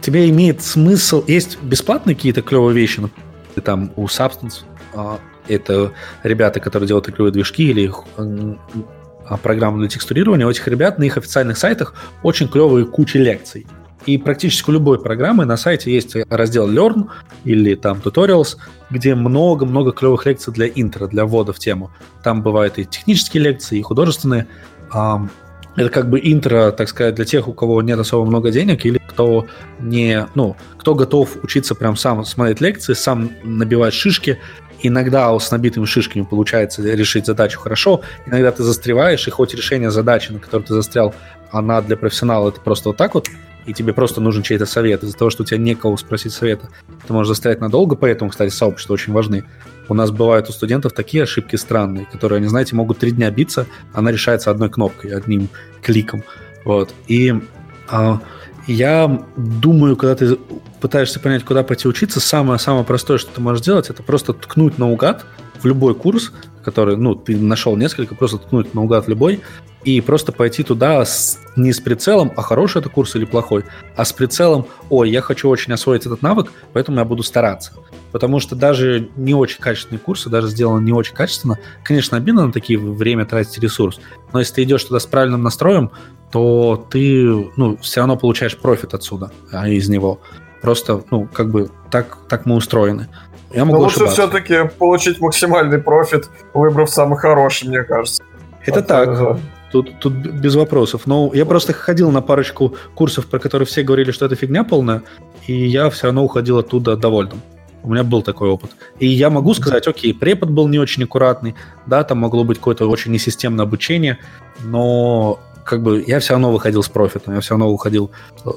тебе имеет смысл, есть бесплатные какие-то клевые вещи, например, там у Substance, э, это ребята, которые делают игровые движки или э, программы для текстурирования, у этих ребят на их официальных сайтах очень клевые куча лекций. И практически у любой программы на сайте есть раздел Learn или там Tutorials, где много-много клевых лекций для интро, для ввода в тему. Там бывают и технические лекции, и художественные. Это как бы интро, так сказать, для тех, у кого нет особо много денег, или кто не, ну, кто готов учиться прям сам смотреть лекции, сам набивать шишки. Иногда с набитыми шишками получается решить задачу хорошо, иногда ты застреваешь, и хоть решение задачи, на которой ты застрял, она для профессионала это просто вот так вот и тебе просто нужен чей-то совет. Из-за того, что у тебя некого спросить совета, ты можешь застрять надолго, поэтому, кстати, сообщества очень важны. У нас бывают у студентов такие ошибки странные, которые, они, знаете, могут три дня биться, она решается одной кнопкой, одним кликом. Вот. И а, я думаю, когда ты пытаешься понять, куда пойти учиться, самое-самое простое, что ты можешь сделать, это просто ткнуть наугад в любой курс, которые, ну, ты нашел несколько, просто ткнуть наугад любой, и просто пойти туда с, не с прицелом, а хороший это курс или плохой, а с прицелом, ой, я хочу очень освоить этот навык, поэтому я буду стараться. Потому что даже не очень качественные курсы, даже сделаны не очень качественно, конечно, обидно на такие время тратить ресурс, но если ты идешь туда с правильным настроем, то ты, ну, все равно получаешь профит отсюда, а из него. Просто, ну, как бы так, так мы устроены. Я могу Но лучше все-таки получить максимальный профит, выбрав самый хороший, мне кажется. Это вот, так. Ага. Тут, тут без вопросов. Но я просто ходил на парочку курсов, про которые все говорили, что это фигня полная, и я все равно уходил оттуда довольным. У меня был такой опыт. И я могу сказать, окей, препод был не очень аккуратный, да, там могло быть какое-то очень несистемное обучение, но как бы я все равно выходил с профитом, я все равно уходил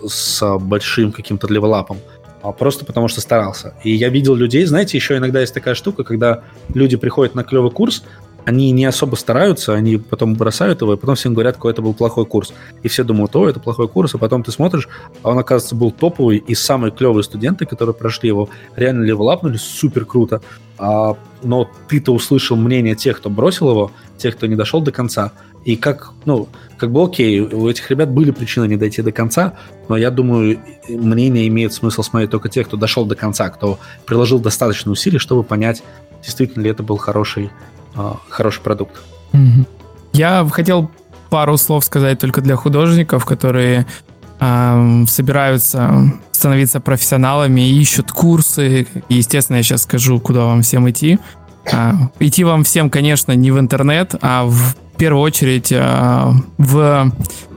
с большим каким-то левелапом а просто потому что старался. И я видел людей, знаете, еще иногда есть такая штука, когда люди приходят на клевый курс, они не особо стараются, они потом бросают его, и потом всем говорят, какой это был плохой курс. И все думают, о, это плохой курс, а потом ты смотришь, а он, оказывается, был топовый, и самые клевые студенты, которые прошли его, реально левелапнули супер круто. А, но ты-то услышал мнение тех, кто бросил его, тех, кто не дошел до конца, и как, ну, как бы окей, у этих ребят были причины не дойти до конца, но я думаю, мнение имеет смысл смотреть только тех, кто дошел до конца, кто приложил достаточно усилий, чтобы понять, действительно ли это был хороший, э, хороший продукт. Я хотел пару слов сказать только для художников, которые э, собираются становиться профессионалами, ищут курсы. Естественно, я сейчас скажу, куда вам всем идти. Э, идти вам всем, конечно, не в интернет, а в первую очередь э, в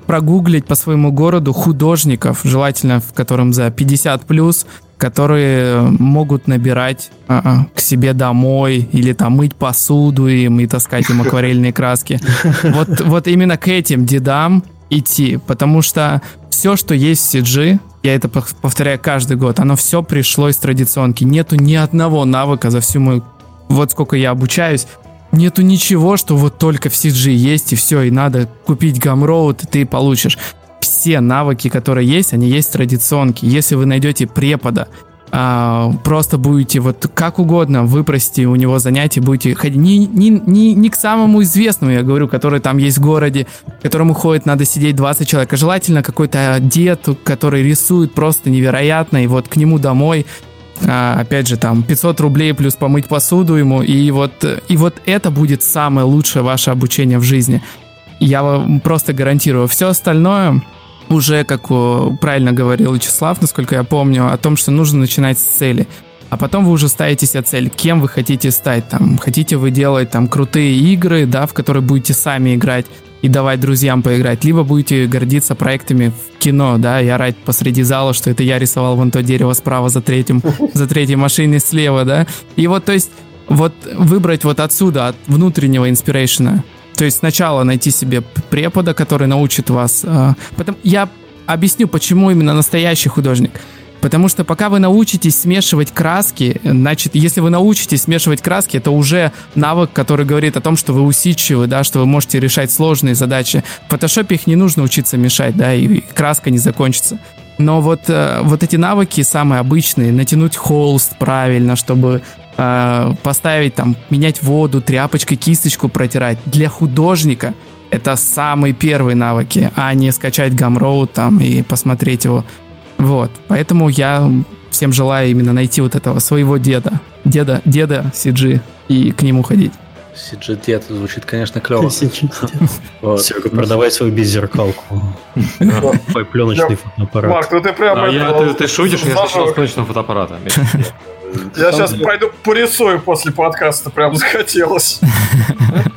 прогуглить по своему городу художников, желательно в котором за 50 плюс, которые могут набирать а, к себе домой или там мыть посуду им и таскать им акварельные краски. Вот, вот именно к этим дедам идти, потому что все, что есть в CG, я это повторяю каждый год, оно все пришло из традиционки. Нету ни одного навыка за всю мою... Вот сколько я обучаюсь, Нету ничего, что вот только в CG есть и все, и надо купить Gumroad, и ты получишь. Все навыки, которые есть, они есть традиционки. Если вы найдете препода, а, просто будете вот как угодно выпросите у него занятия, будете ходить не, не, не, не к самому известному, я говорю, который там есть в городе, которому ходит, надо сидеть 20 человек, а желательно какой-то дед, который рисует просто невероятно, и вот к нему домой а, опять же, там 500 рублей плюс помыть посуду ему, и вот, и вот это будет самое лучшее ваше обучение в жизни. Я вам просто гарантирую. Все остальное уже, как правильно говорил Вячеслав, насколько я помню, о том, что нужно начинать с цели. А потом вы уже ставите себе цель, кем вы хотите стать. Там, хотите вы делать там крутые игры, да, в которые будете сами играть, и давать друзьям поиграть, либо будете гордиться проектами в кино, да, и орать посреди зала, что это я рисовал вон то дерево справа за третьим, за третьей машиной слева, да. И вот, то есть, вот выбрать вот отсюда, от внутреннего инспирейшена. То есть сначала найти себе препода, который научит вас. Э, потом я объясню, почему именно настоящий художник. Потому что пока вы научитесь смешивать краски, значит, если вы научитесь смешивать краски, это уже навык, который говорит о том, что вы усидчивы, да, что вы можете решать сложные задачи. В фотошопе их не нужно учиться мешать, да, и краска не закончится. Но вот, э, вот эти навыки самые обычные, натянуть холст правильно, чтобы э, поставить там, менять воду, тряпочкой кисточку протирать. Для художника это самые первые навыки, а не скачать Gumroad там и посмотреть его вот, поэтому я всем желаю именно найти вот этого своего деда, деда, деда CG и к нему ходить. CG дед звучит, конечно, клево. Все, продавай свою беззеркалку. Пленочный фотоаппарат. Марк, ну ты прям... А ты шутишь, я слышал с пленочного фотоаппарата. Я сейчас пойду порисую после подкаста, прям захотелось.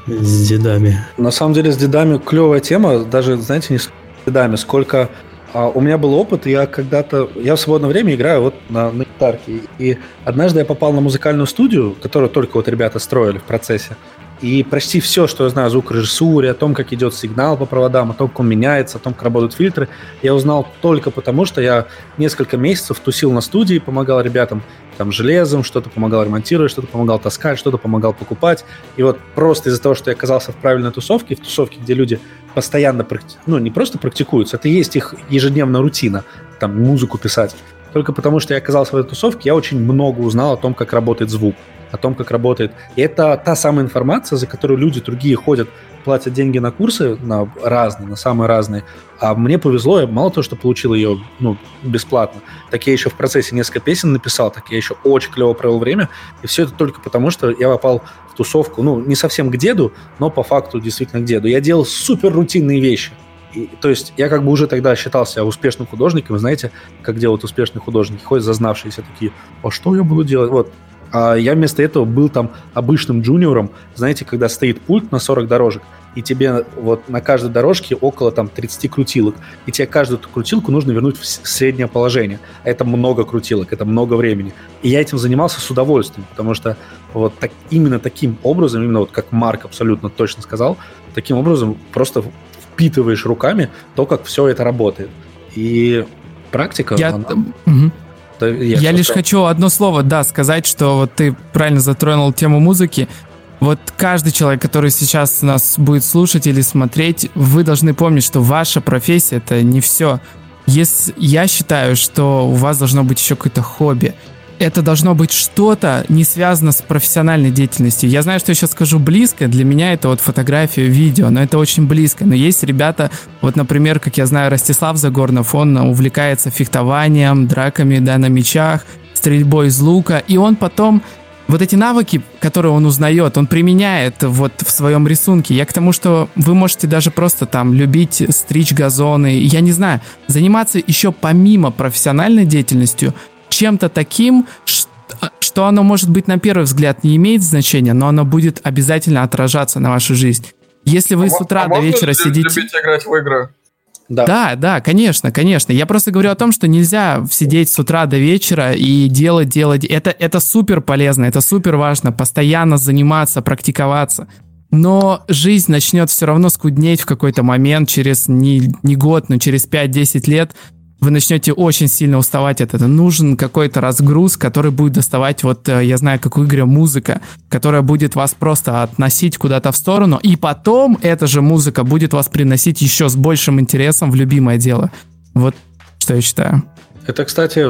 С дедами. На самом деле с дедами клевая тема, даже, знаете, не с дедами, сколько а у меня был опыт, я когда-то, я в свободное время играю вот на, на гитарке, и однажды я попал на музыкальную студию, которую только вот ребята строили в процессе, и почти все, что я знаю о звукорежиссуре, о том, как идет сигнал по проводам, о том, как он меняется, о том, как работают фильтры, я узнал только потому, что я несколько месяцев тусил на студии, помогал ребятам там железом, что-то помогал ремонтировать, что-то помогал таскать, что-то помогал покупать. И вот просто из-за того, что я оказался в правильной тусовке, в тусовке, где люди постоянно, ну, не просто практикуются, это есть их ежедневная рутина, там, музыку писать. Только потому, что я оказался в этой тусовке, я очень много узнал о том, как работает звук. о том, как работает. И это та самая информация, за которую люди другие ходят, платят деньги на курсы, на разные, на самые разные. А мне повезло, я мало того, что получил ее ну, бесплатно, так я еще в процессе несколько песен написал, так я еще очень клево провел время. И все это только потому, что я попал в тусовку, ну, не совсем к деду, но по факту действительно к деду. Я делал супер рутинные вещи. И, то есть я как бы уже тогда считался успешным художником, знаете, как делают успешные художники, ходят зазнавшиеся такие, а что я буду делать? Вот, а я вместо этого был там обычным джуниором, знаете, когда стоит пульт на 40 дорожек, и тебе вот на каждой дорожке около там 30 крутилок, и тебе каждую крутилку нужно вернуть в среднее положение. Это много крутилок, это много времени. И я этим занимался с удовольствием, потому что вот так, именно таким образом, именно вот как Марк абсолютно точно сказал, таким образом просто впитываешь руками то, как все это работает. И практика... Я... Она... Угу. Да, я я лишь хочу одно слово, да, сказать, что вот ты правильно затронул тему музыки. Вот каждый человек, который сейчас нас будет слушать или смотреть, вы должны помнить, что ваша профессия это не все. Если я считаю, что у вас должно быть еще какое-то хобби это должно быть что-то не связано с профессиональной деятельностью. Я знаю, что я сейчас скажу близко, для меня это вот фотография, видео, но это очень близко. Но есть ребята, вот, например, как я знаю, Ростислав Загорнов, он увлекается фехтованием, драками, да, на мечах, стрельбой из лука, и он потом вот эти навыки, которые он узнает, он применяет вот в своем рисунке. Я к тому, что вы можете даже просто там любить стричь газоны, я не знаю, заниматься еще помимо профессиональной деятельностью – чем-то таким, что оно, может быть, на первый взгляд не имеет значения, но оно будет обязательно отражаться на вашу жизнь. Если вы а с утра а до вечера сидите... любить играть в игры? Да. да, да, конечно, конечно. Я просто говорю о том, что нельзя сидеть с утра до вечера и делать, делать. Это, это супер полезно, это супер важно. Постоянно заниматься, практиковаться. Но жизнь начнет все равно скуднеть в какой-то момент, через не, не год, но через 5-10 лет вы начнете очень сильно уставать от этого. Нужен какой-то разгруз, который будет доставать, вот э, я знаю, как у Игоря музыка, которая будет вас просто относить куда-то в сторону, и потом эта же музыка будет вас приносить еще с большим интересом в любимое дело. Вот что я считаю. Это, кстати,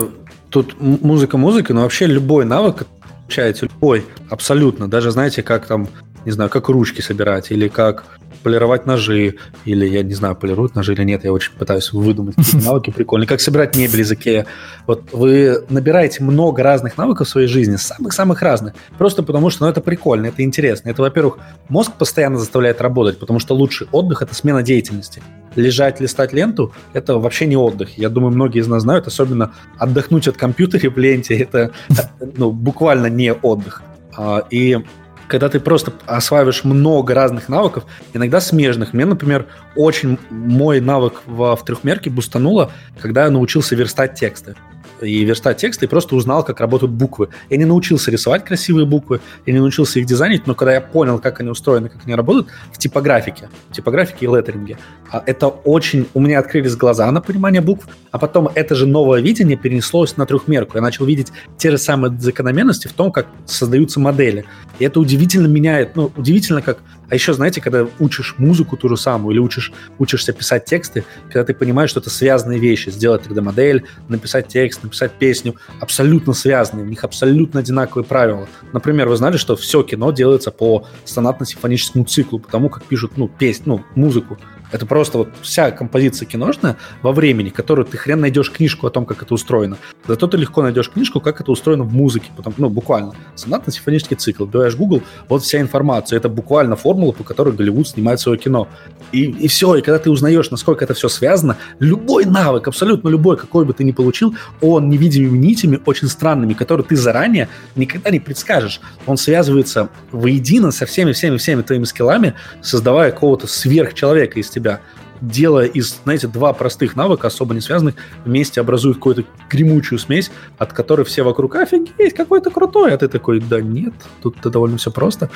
тут музыка музыка, но вообще любой навык, получаете любой, абсолютно. Даже знаете, как там, не знаю, как ручки собирать или как полировать ножи, или, я не знаю, полируют ножи или нет, я очень пытаюсь выдумать какие навыки прикольные, как собирать мебель из Икея. Вот вы набираете много разных навыков в своей жизни, самых-самых разных, просто потому что ну, это прикольно, это интересно. Это, во-первых, мозг постоянно заставляет работать, потому что лучший отдых – это смена деятельности. Лежать, листать ленту – это вообще не отдых. Я думаю, многие из нас знают, особенно отдохнуть от компьютера в ленте – это ну, буквально не отдых. А, и когда ты просто осваиваешь много разных навыков, иногда смежных. Мне, например, очень мой навык в, в трехмерке бустануло, когда я научился верстать тексты и верстать тексты, и просто узнал, как работают буквы. Я не научился рисовать красивые буквы, я не научился их дизайнить, но когда я понял, как они устроены, как они работают, в типографике, в типографике и леттеринге, а это очень... У меня открылись глаза на понимание букв, а потом это же новое видение перенеслось на трехмерку. Я начал видеть те же самые закономерности в том, как создаются модели. И это удивительно меняет, ну, удивительно, как а еще, знаете, когда учишь музыку ту же самую или учишь, учишься писать тексты, когда ты понимаешь, что это связанные вещи, сделать 3D-модель, написать текст, написать песню, абсолютно связанные, у них абсолютно одинаковые правила. Например, вы знали, что все кино делается по сонатно-симфоническому циклу, потому как пишут, ну, песню, ну, музыку. Это просто вот вся композиция киношная во времени, которую ты хрен найдешь книжку о том, как это устроено. Зато ты легко найдешь книжку, как это устроено в музыке. Потом, ну, буквально. Сонатно-симфонический цикл. Вбиваешь Google, вот вся информация. Это буквально формула, по которой Голливуд снимает свое кино. И, и все. И когда ты узнаешь, насколько это все связано, любой навык, абсолютно любой, какой бы ты ни получил, он невидимыми нитями, очень странными, которые ты заранее никогда не предскажешь. Он связывается воедино со всеми-всеми-всеми твоими скиллами, создавая какого-то сверхчеловека из тебя делая из, знаете, два простых навыка, особо не связанных, вместе образуют какую-то гремучую смесь, от которой все вокруг офигеть, какой то крутой, а ты такой, да нет, тут это довольно все просто.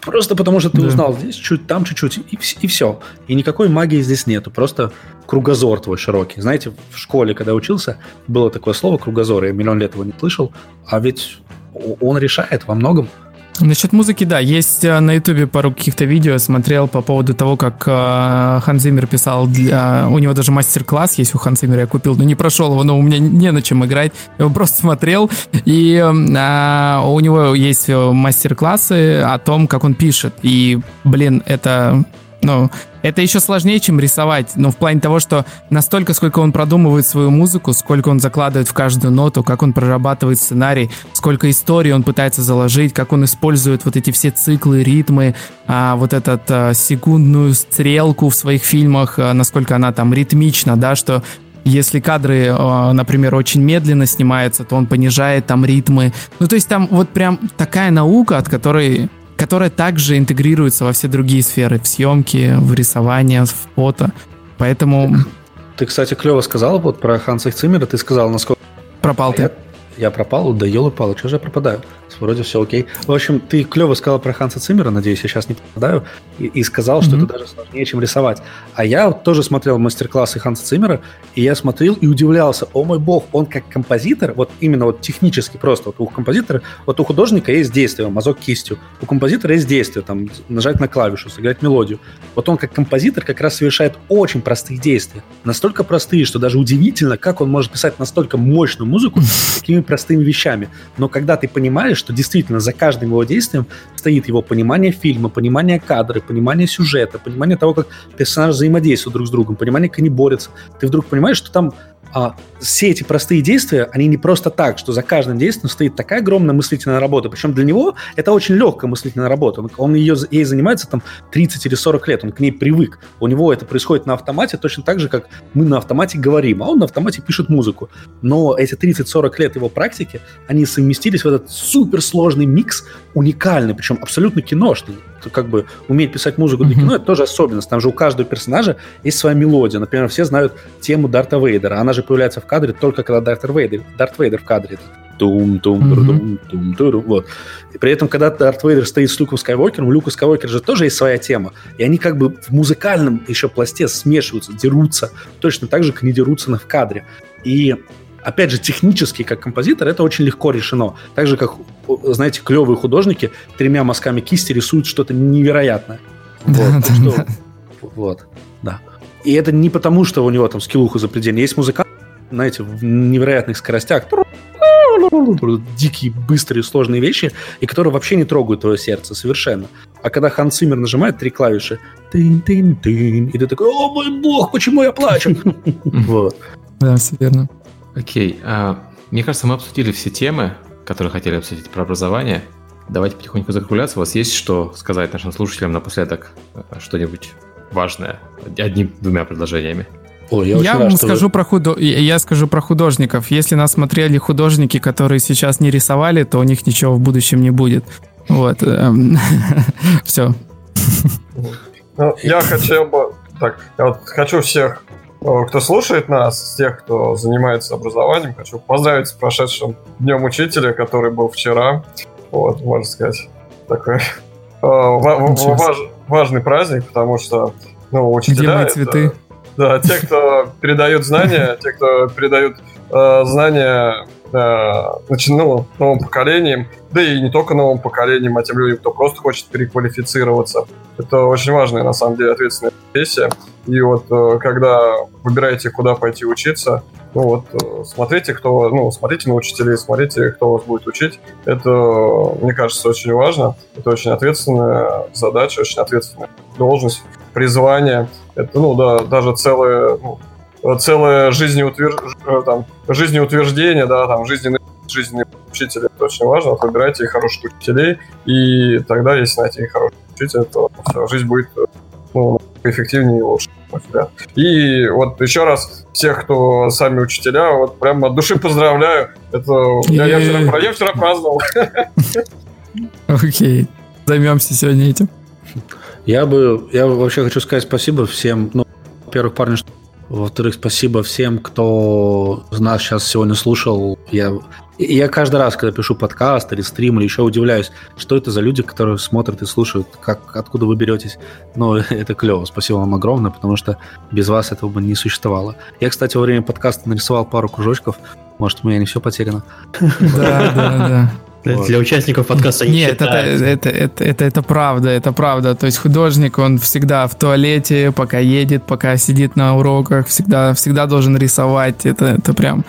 Просто потому что ты да. узнал здесь чуть, там чуть-чуть, и, и все. И никакой магии здесь нету, просто кругозор твой широкий. Знаете, в школе, когда учился, было такое слово кругозор, я миллион лет его не слышал, а ведь он решает во многом. Насчет музыки, да, есть э, на ютубе пару каких-то видео, смотрел по поводу того, как э, писал, для... у него даже мастер-класс есть у Хан я купил, но не прошел его, но у меня не на чем играть, его просто смотрел, и э, у него есть мастер-классы о том, как он пишет, и, блин, это ну, это еще сложнее, чем рисовать, но в плане того, что настолько, сколько он продумывает свою музыку, сколько он закладывает в каждую ноту, как он прорабатывает сценарий, сколько историй он пытается заложить, как он использует вот эти все циклы, ритмы, а, вот эту а, секундную стрелку в своих фильмах, а, насколько она там ритмична, да, что если кадры, а, например, очень медленно снимаются, то он понижает там ритмы. Ну, то есть там вот прям такая наука, от которой которая также интегрируется во все другие сферы, в съемки, в рисование, в фото. Поэтому... Ты, кстати, клево сказал вот про Ханса Циммера, ты сказал, насколько... Пропал ты. Я пропал, да елы-палы, что же я пропадаю? Вроде все окей. В общем, ты клево сказал про Ханса Циммера, надеюсь, я сейчас не попадаю, и, и сказал, что mm-hmm. это даже сложнее, чем рисовать. А я вот тоже смотрел мастер-классы Ханса Циммера, и я смотрел и удивлялся, о мой бог, он как композитор, вот именно вот технически просто, вот у композитора, вот у художника есть действие, мазок кистью, у композитора есть действие, там, нажать на клавишу, сыграть мелодию. Вот он как композитор как раз совершает очень простые действия, настолько простые, что даже удивительно, как он может писать настолько мощную музыку такими простыми вещами. Но когда ты понимаешь, что действительно за каждым его действием стоит его понимание фильма, понимание кадра, понимание сюжета, понимание того, как персонажи взаимодействуют друг с другом, понимание, как они борются. Ты вдруг понимаешь, что там а, все эти простые действия, они не просто так, что за каждым действием стоит такая огромная мыслительная работа. Причем для него это очень легкая мыслительная работа. Он, он ее, ей занимается там 30 или 40 лет, он к ней привык. У него это происходит на автомате точно так же, как мы на автомате говорим, а он на автомате пишет музыку. Но эти 30-40 лет его практики, они совместились в этот суперсложный микс, уникальный, причем абсолютно киношный как бы уметь писать музыку для кино, это тоже особенность. Там же у каждого персонажа есть своя мелодия. Например, все знают тему Дарта Вейдера. Она же появляется в кадре только когда Дарт Вейдер, Дарт Вейдер в кадре. Тум, тум, тум, тум, тум, вот. И при этом, когда Дарт Вейдер стоит с Люком Скайуокером, у Люка Скайуокера же тоже есть своя тема. И они как бы в музыкальном еще пласте смешиваются, дерутся. Точно так же, как они дерутся на в кадре. И опять же, технически, как композитор, это очень легко решено. Так же, как, знаете, клевые художники тремя мазками кисти рисуют что-то невероятное. Вот, что, вот, да. И это не потому, что у него там скиллуху запредельно. Есть музыкант, знаете, в невероятных скоростях, дикие, быстрые, сложные вещи, и которые вообще не трогают твое сердце совершенно. А когда Хан Циммер нажимает три клавиши, тын-тын-тын, и ты такой, о мой бог, почему я плачу? Вот. Да, все верно. Окей. А, мне кажется, мы обсудили все темы, которые хотели обсудить про образование. Давайте потихоньку закругляться. У вас есть что сказать нашим слушателям напоследок? А, что-нибудь важное? Одним-двумя предложениями. Ой, я я рад, скажу вы... про худо... я скажу про художников. Если нас смотрели художники, которые сейчас не рисовали, то у них ничего в будущем не будет. Вот. Эм, Все. Ну, я хотел бы... Так, я вот хочу всех Э, кто слушает нас, тех, кто занимается образованием, хочу поздравить с прошедшим Днем Учителя, который был вчера. Вот, можно сказать, такой э, важ, важный праздник, потому что ну, учителя... Где цветы? да, те, кто передают знания, те, кто передают э, знания значит, ну, новым поколением, да и не только новым поколением, а тем людям, кто просто хочет переквалифицироваться. Это очень важная, на самом деле, ответственная профессия. И вот э, когда выбираете, куда пойти учиться, ну вот, э, смотрите, кто, ну, смотрите на учителей, смотрите, кто вас будет учить. Это, мне кажется, очень важно. Это очень ответственная задача, очень ответственная должность, призвание. Это, ну, да, даже целое, ну, целое жизнеутвер... Э, там, жизнеутверждение, да, там, жизненный жизненные учители, это очень важно. Вот выбирайте хороших учителей, и тогда, если найти хороших учителей, то все, жизнь будет ну, эффективнее и лучше. И вот еще раз всех, кто сами учителя, вот прям от души поздравляю. Это я, я, вчера, я вчера праздновал. Окей. Займемся сегодня этим. Я бы, я вообще хочу сказать спасибо всем, ну, во-первых, парни, что во-вторых, спасибо всем, кто нас сейчас сегодня слушал. Я, я каждый раз, когда пишу подкаст или стрим, или еще удивляюсь, что это за люди, которые смотрят и слушают, как, откуда вы беретесь. Но это клево. Спасибо вам огромное, потому что без вас этого бы не существовало. Я, кстати, во время подкаста нарисовал пару кружочков. Может, у меня не все потеряно. Да, да, да. Вот. Для участников подкаста не Нет, это, это, это, это, это правда, это правда. То есть художник, он всегда в туалете, пока едет, пока сидит на уроках, всегда, всегда должен рисовать. Это, это прям...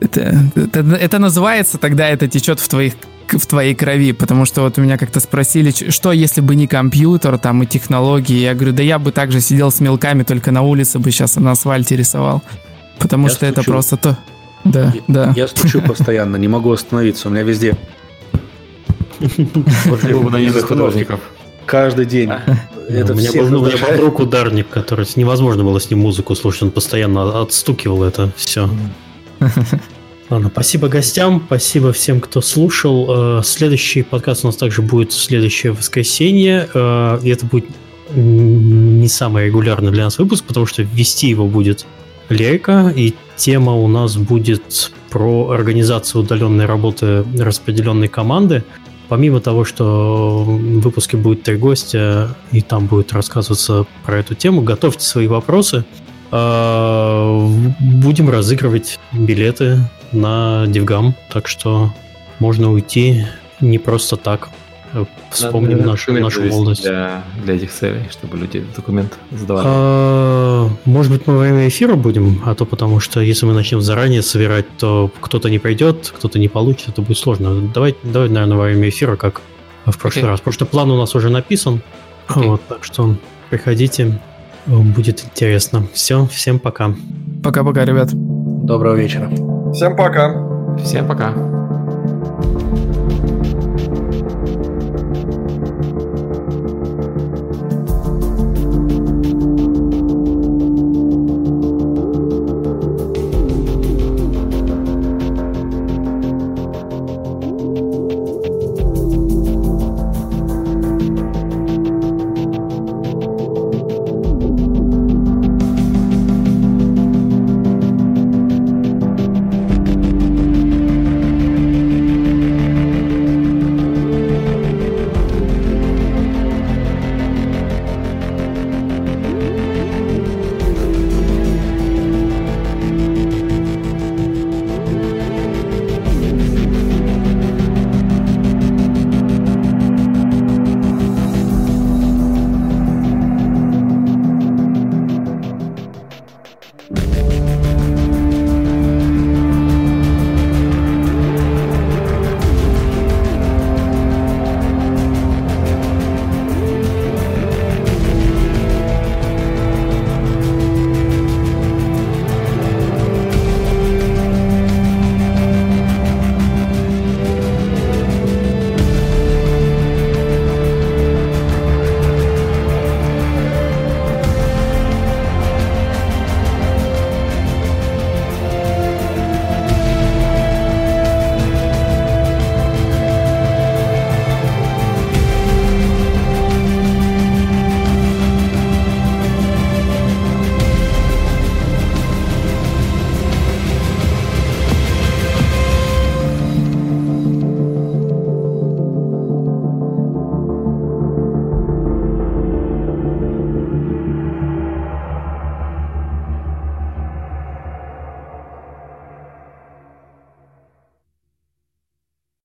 Это, это, это называется, тогда это течет в твоих в твоей крови, потому что вот у меня как-то спросили, что если бы не компьютер там и технологии, я говорю, да я бы также сидел с мелками, только на улице бы сейчас на асфальте рисовал, потому я что стучу. это просто то, да, я, да. Я стучу постоянно, не могу остановиться, у меня везде художников. Каждый день. Это у меня был, у меня ударник, который невозможно было с ним музыку слушать, он постоянно отстукивал это все. Ладно, спасибо гостям, спасибо всем, кто слушал. Э, следующий подкаст у нас также будет в следующее воскресенье. Э, и это будет не самый регулярный для нас выпуск, потому что вести его будет Лерика, и тема у нас будет про организацию удаленной работы распределенной команды. Помимо того, что в выпуске будет три гостя, и там будет рассказываться про эту тему, готовьте свои вопросы. А, будем разыгрывать билеты на Дивгам, так что можно уйти не просто так. Вспомним Надо, нашу, нашу молодость. Для, для этих целей, чтобы люди документ сдавали. А, может быть, мы во время эфира будем, а то потому что если мы начнем заранее собирать, то кто-то не придет, кто-то не получит, это будет сложно. Давай, давай наверное, во время эфира, как в прошлый okay. раз. Потому что план у нас уже написан. Okay. Вот, так что приходите, будет интересно. Все, всем пока. Пока-пока, ребят. Доброго вечера. Всем пока. Всем пока.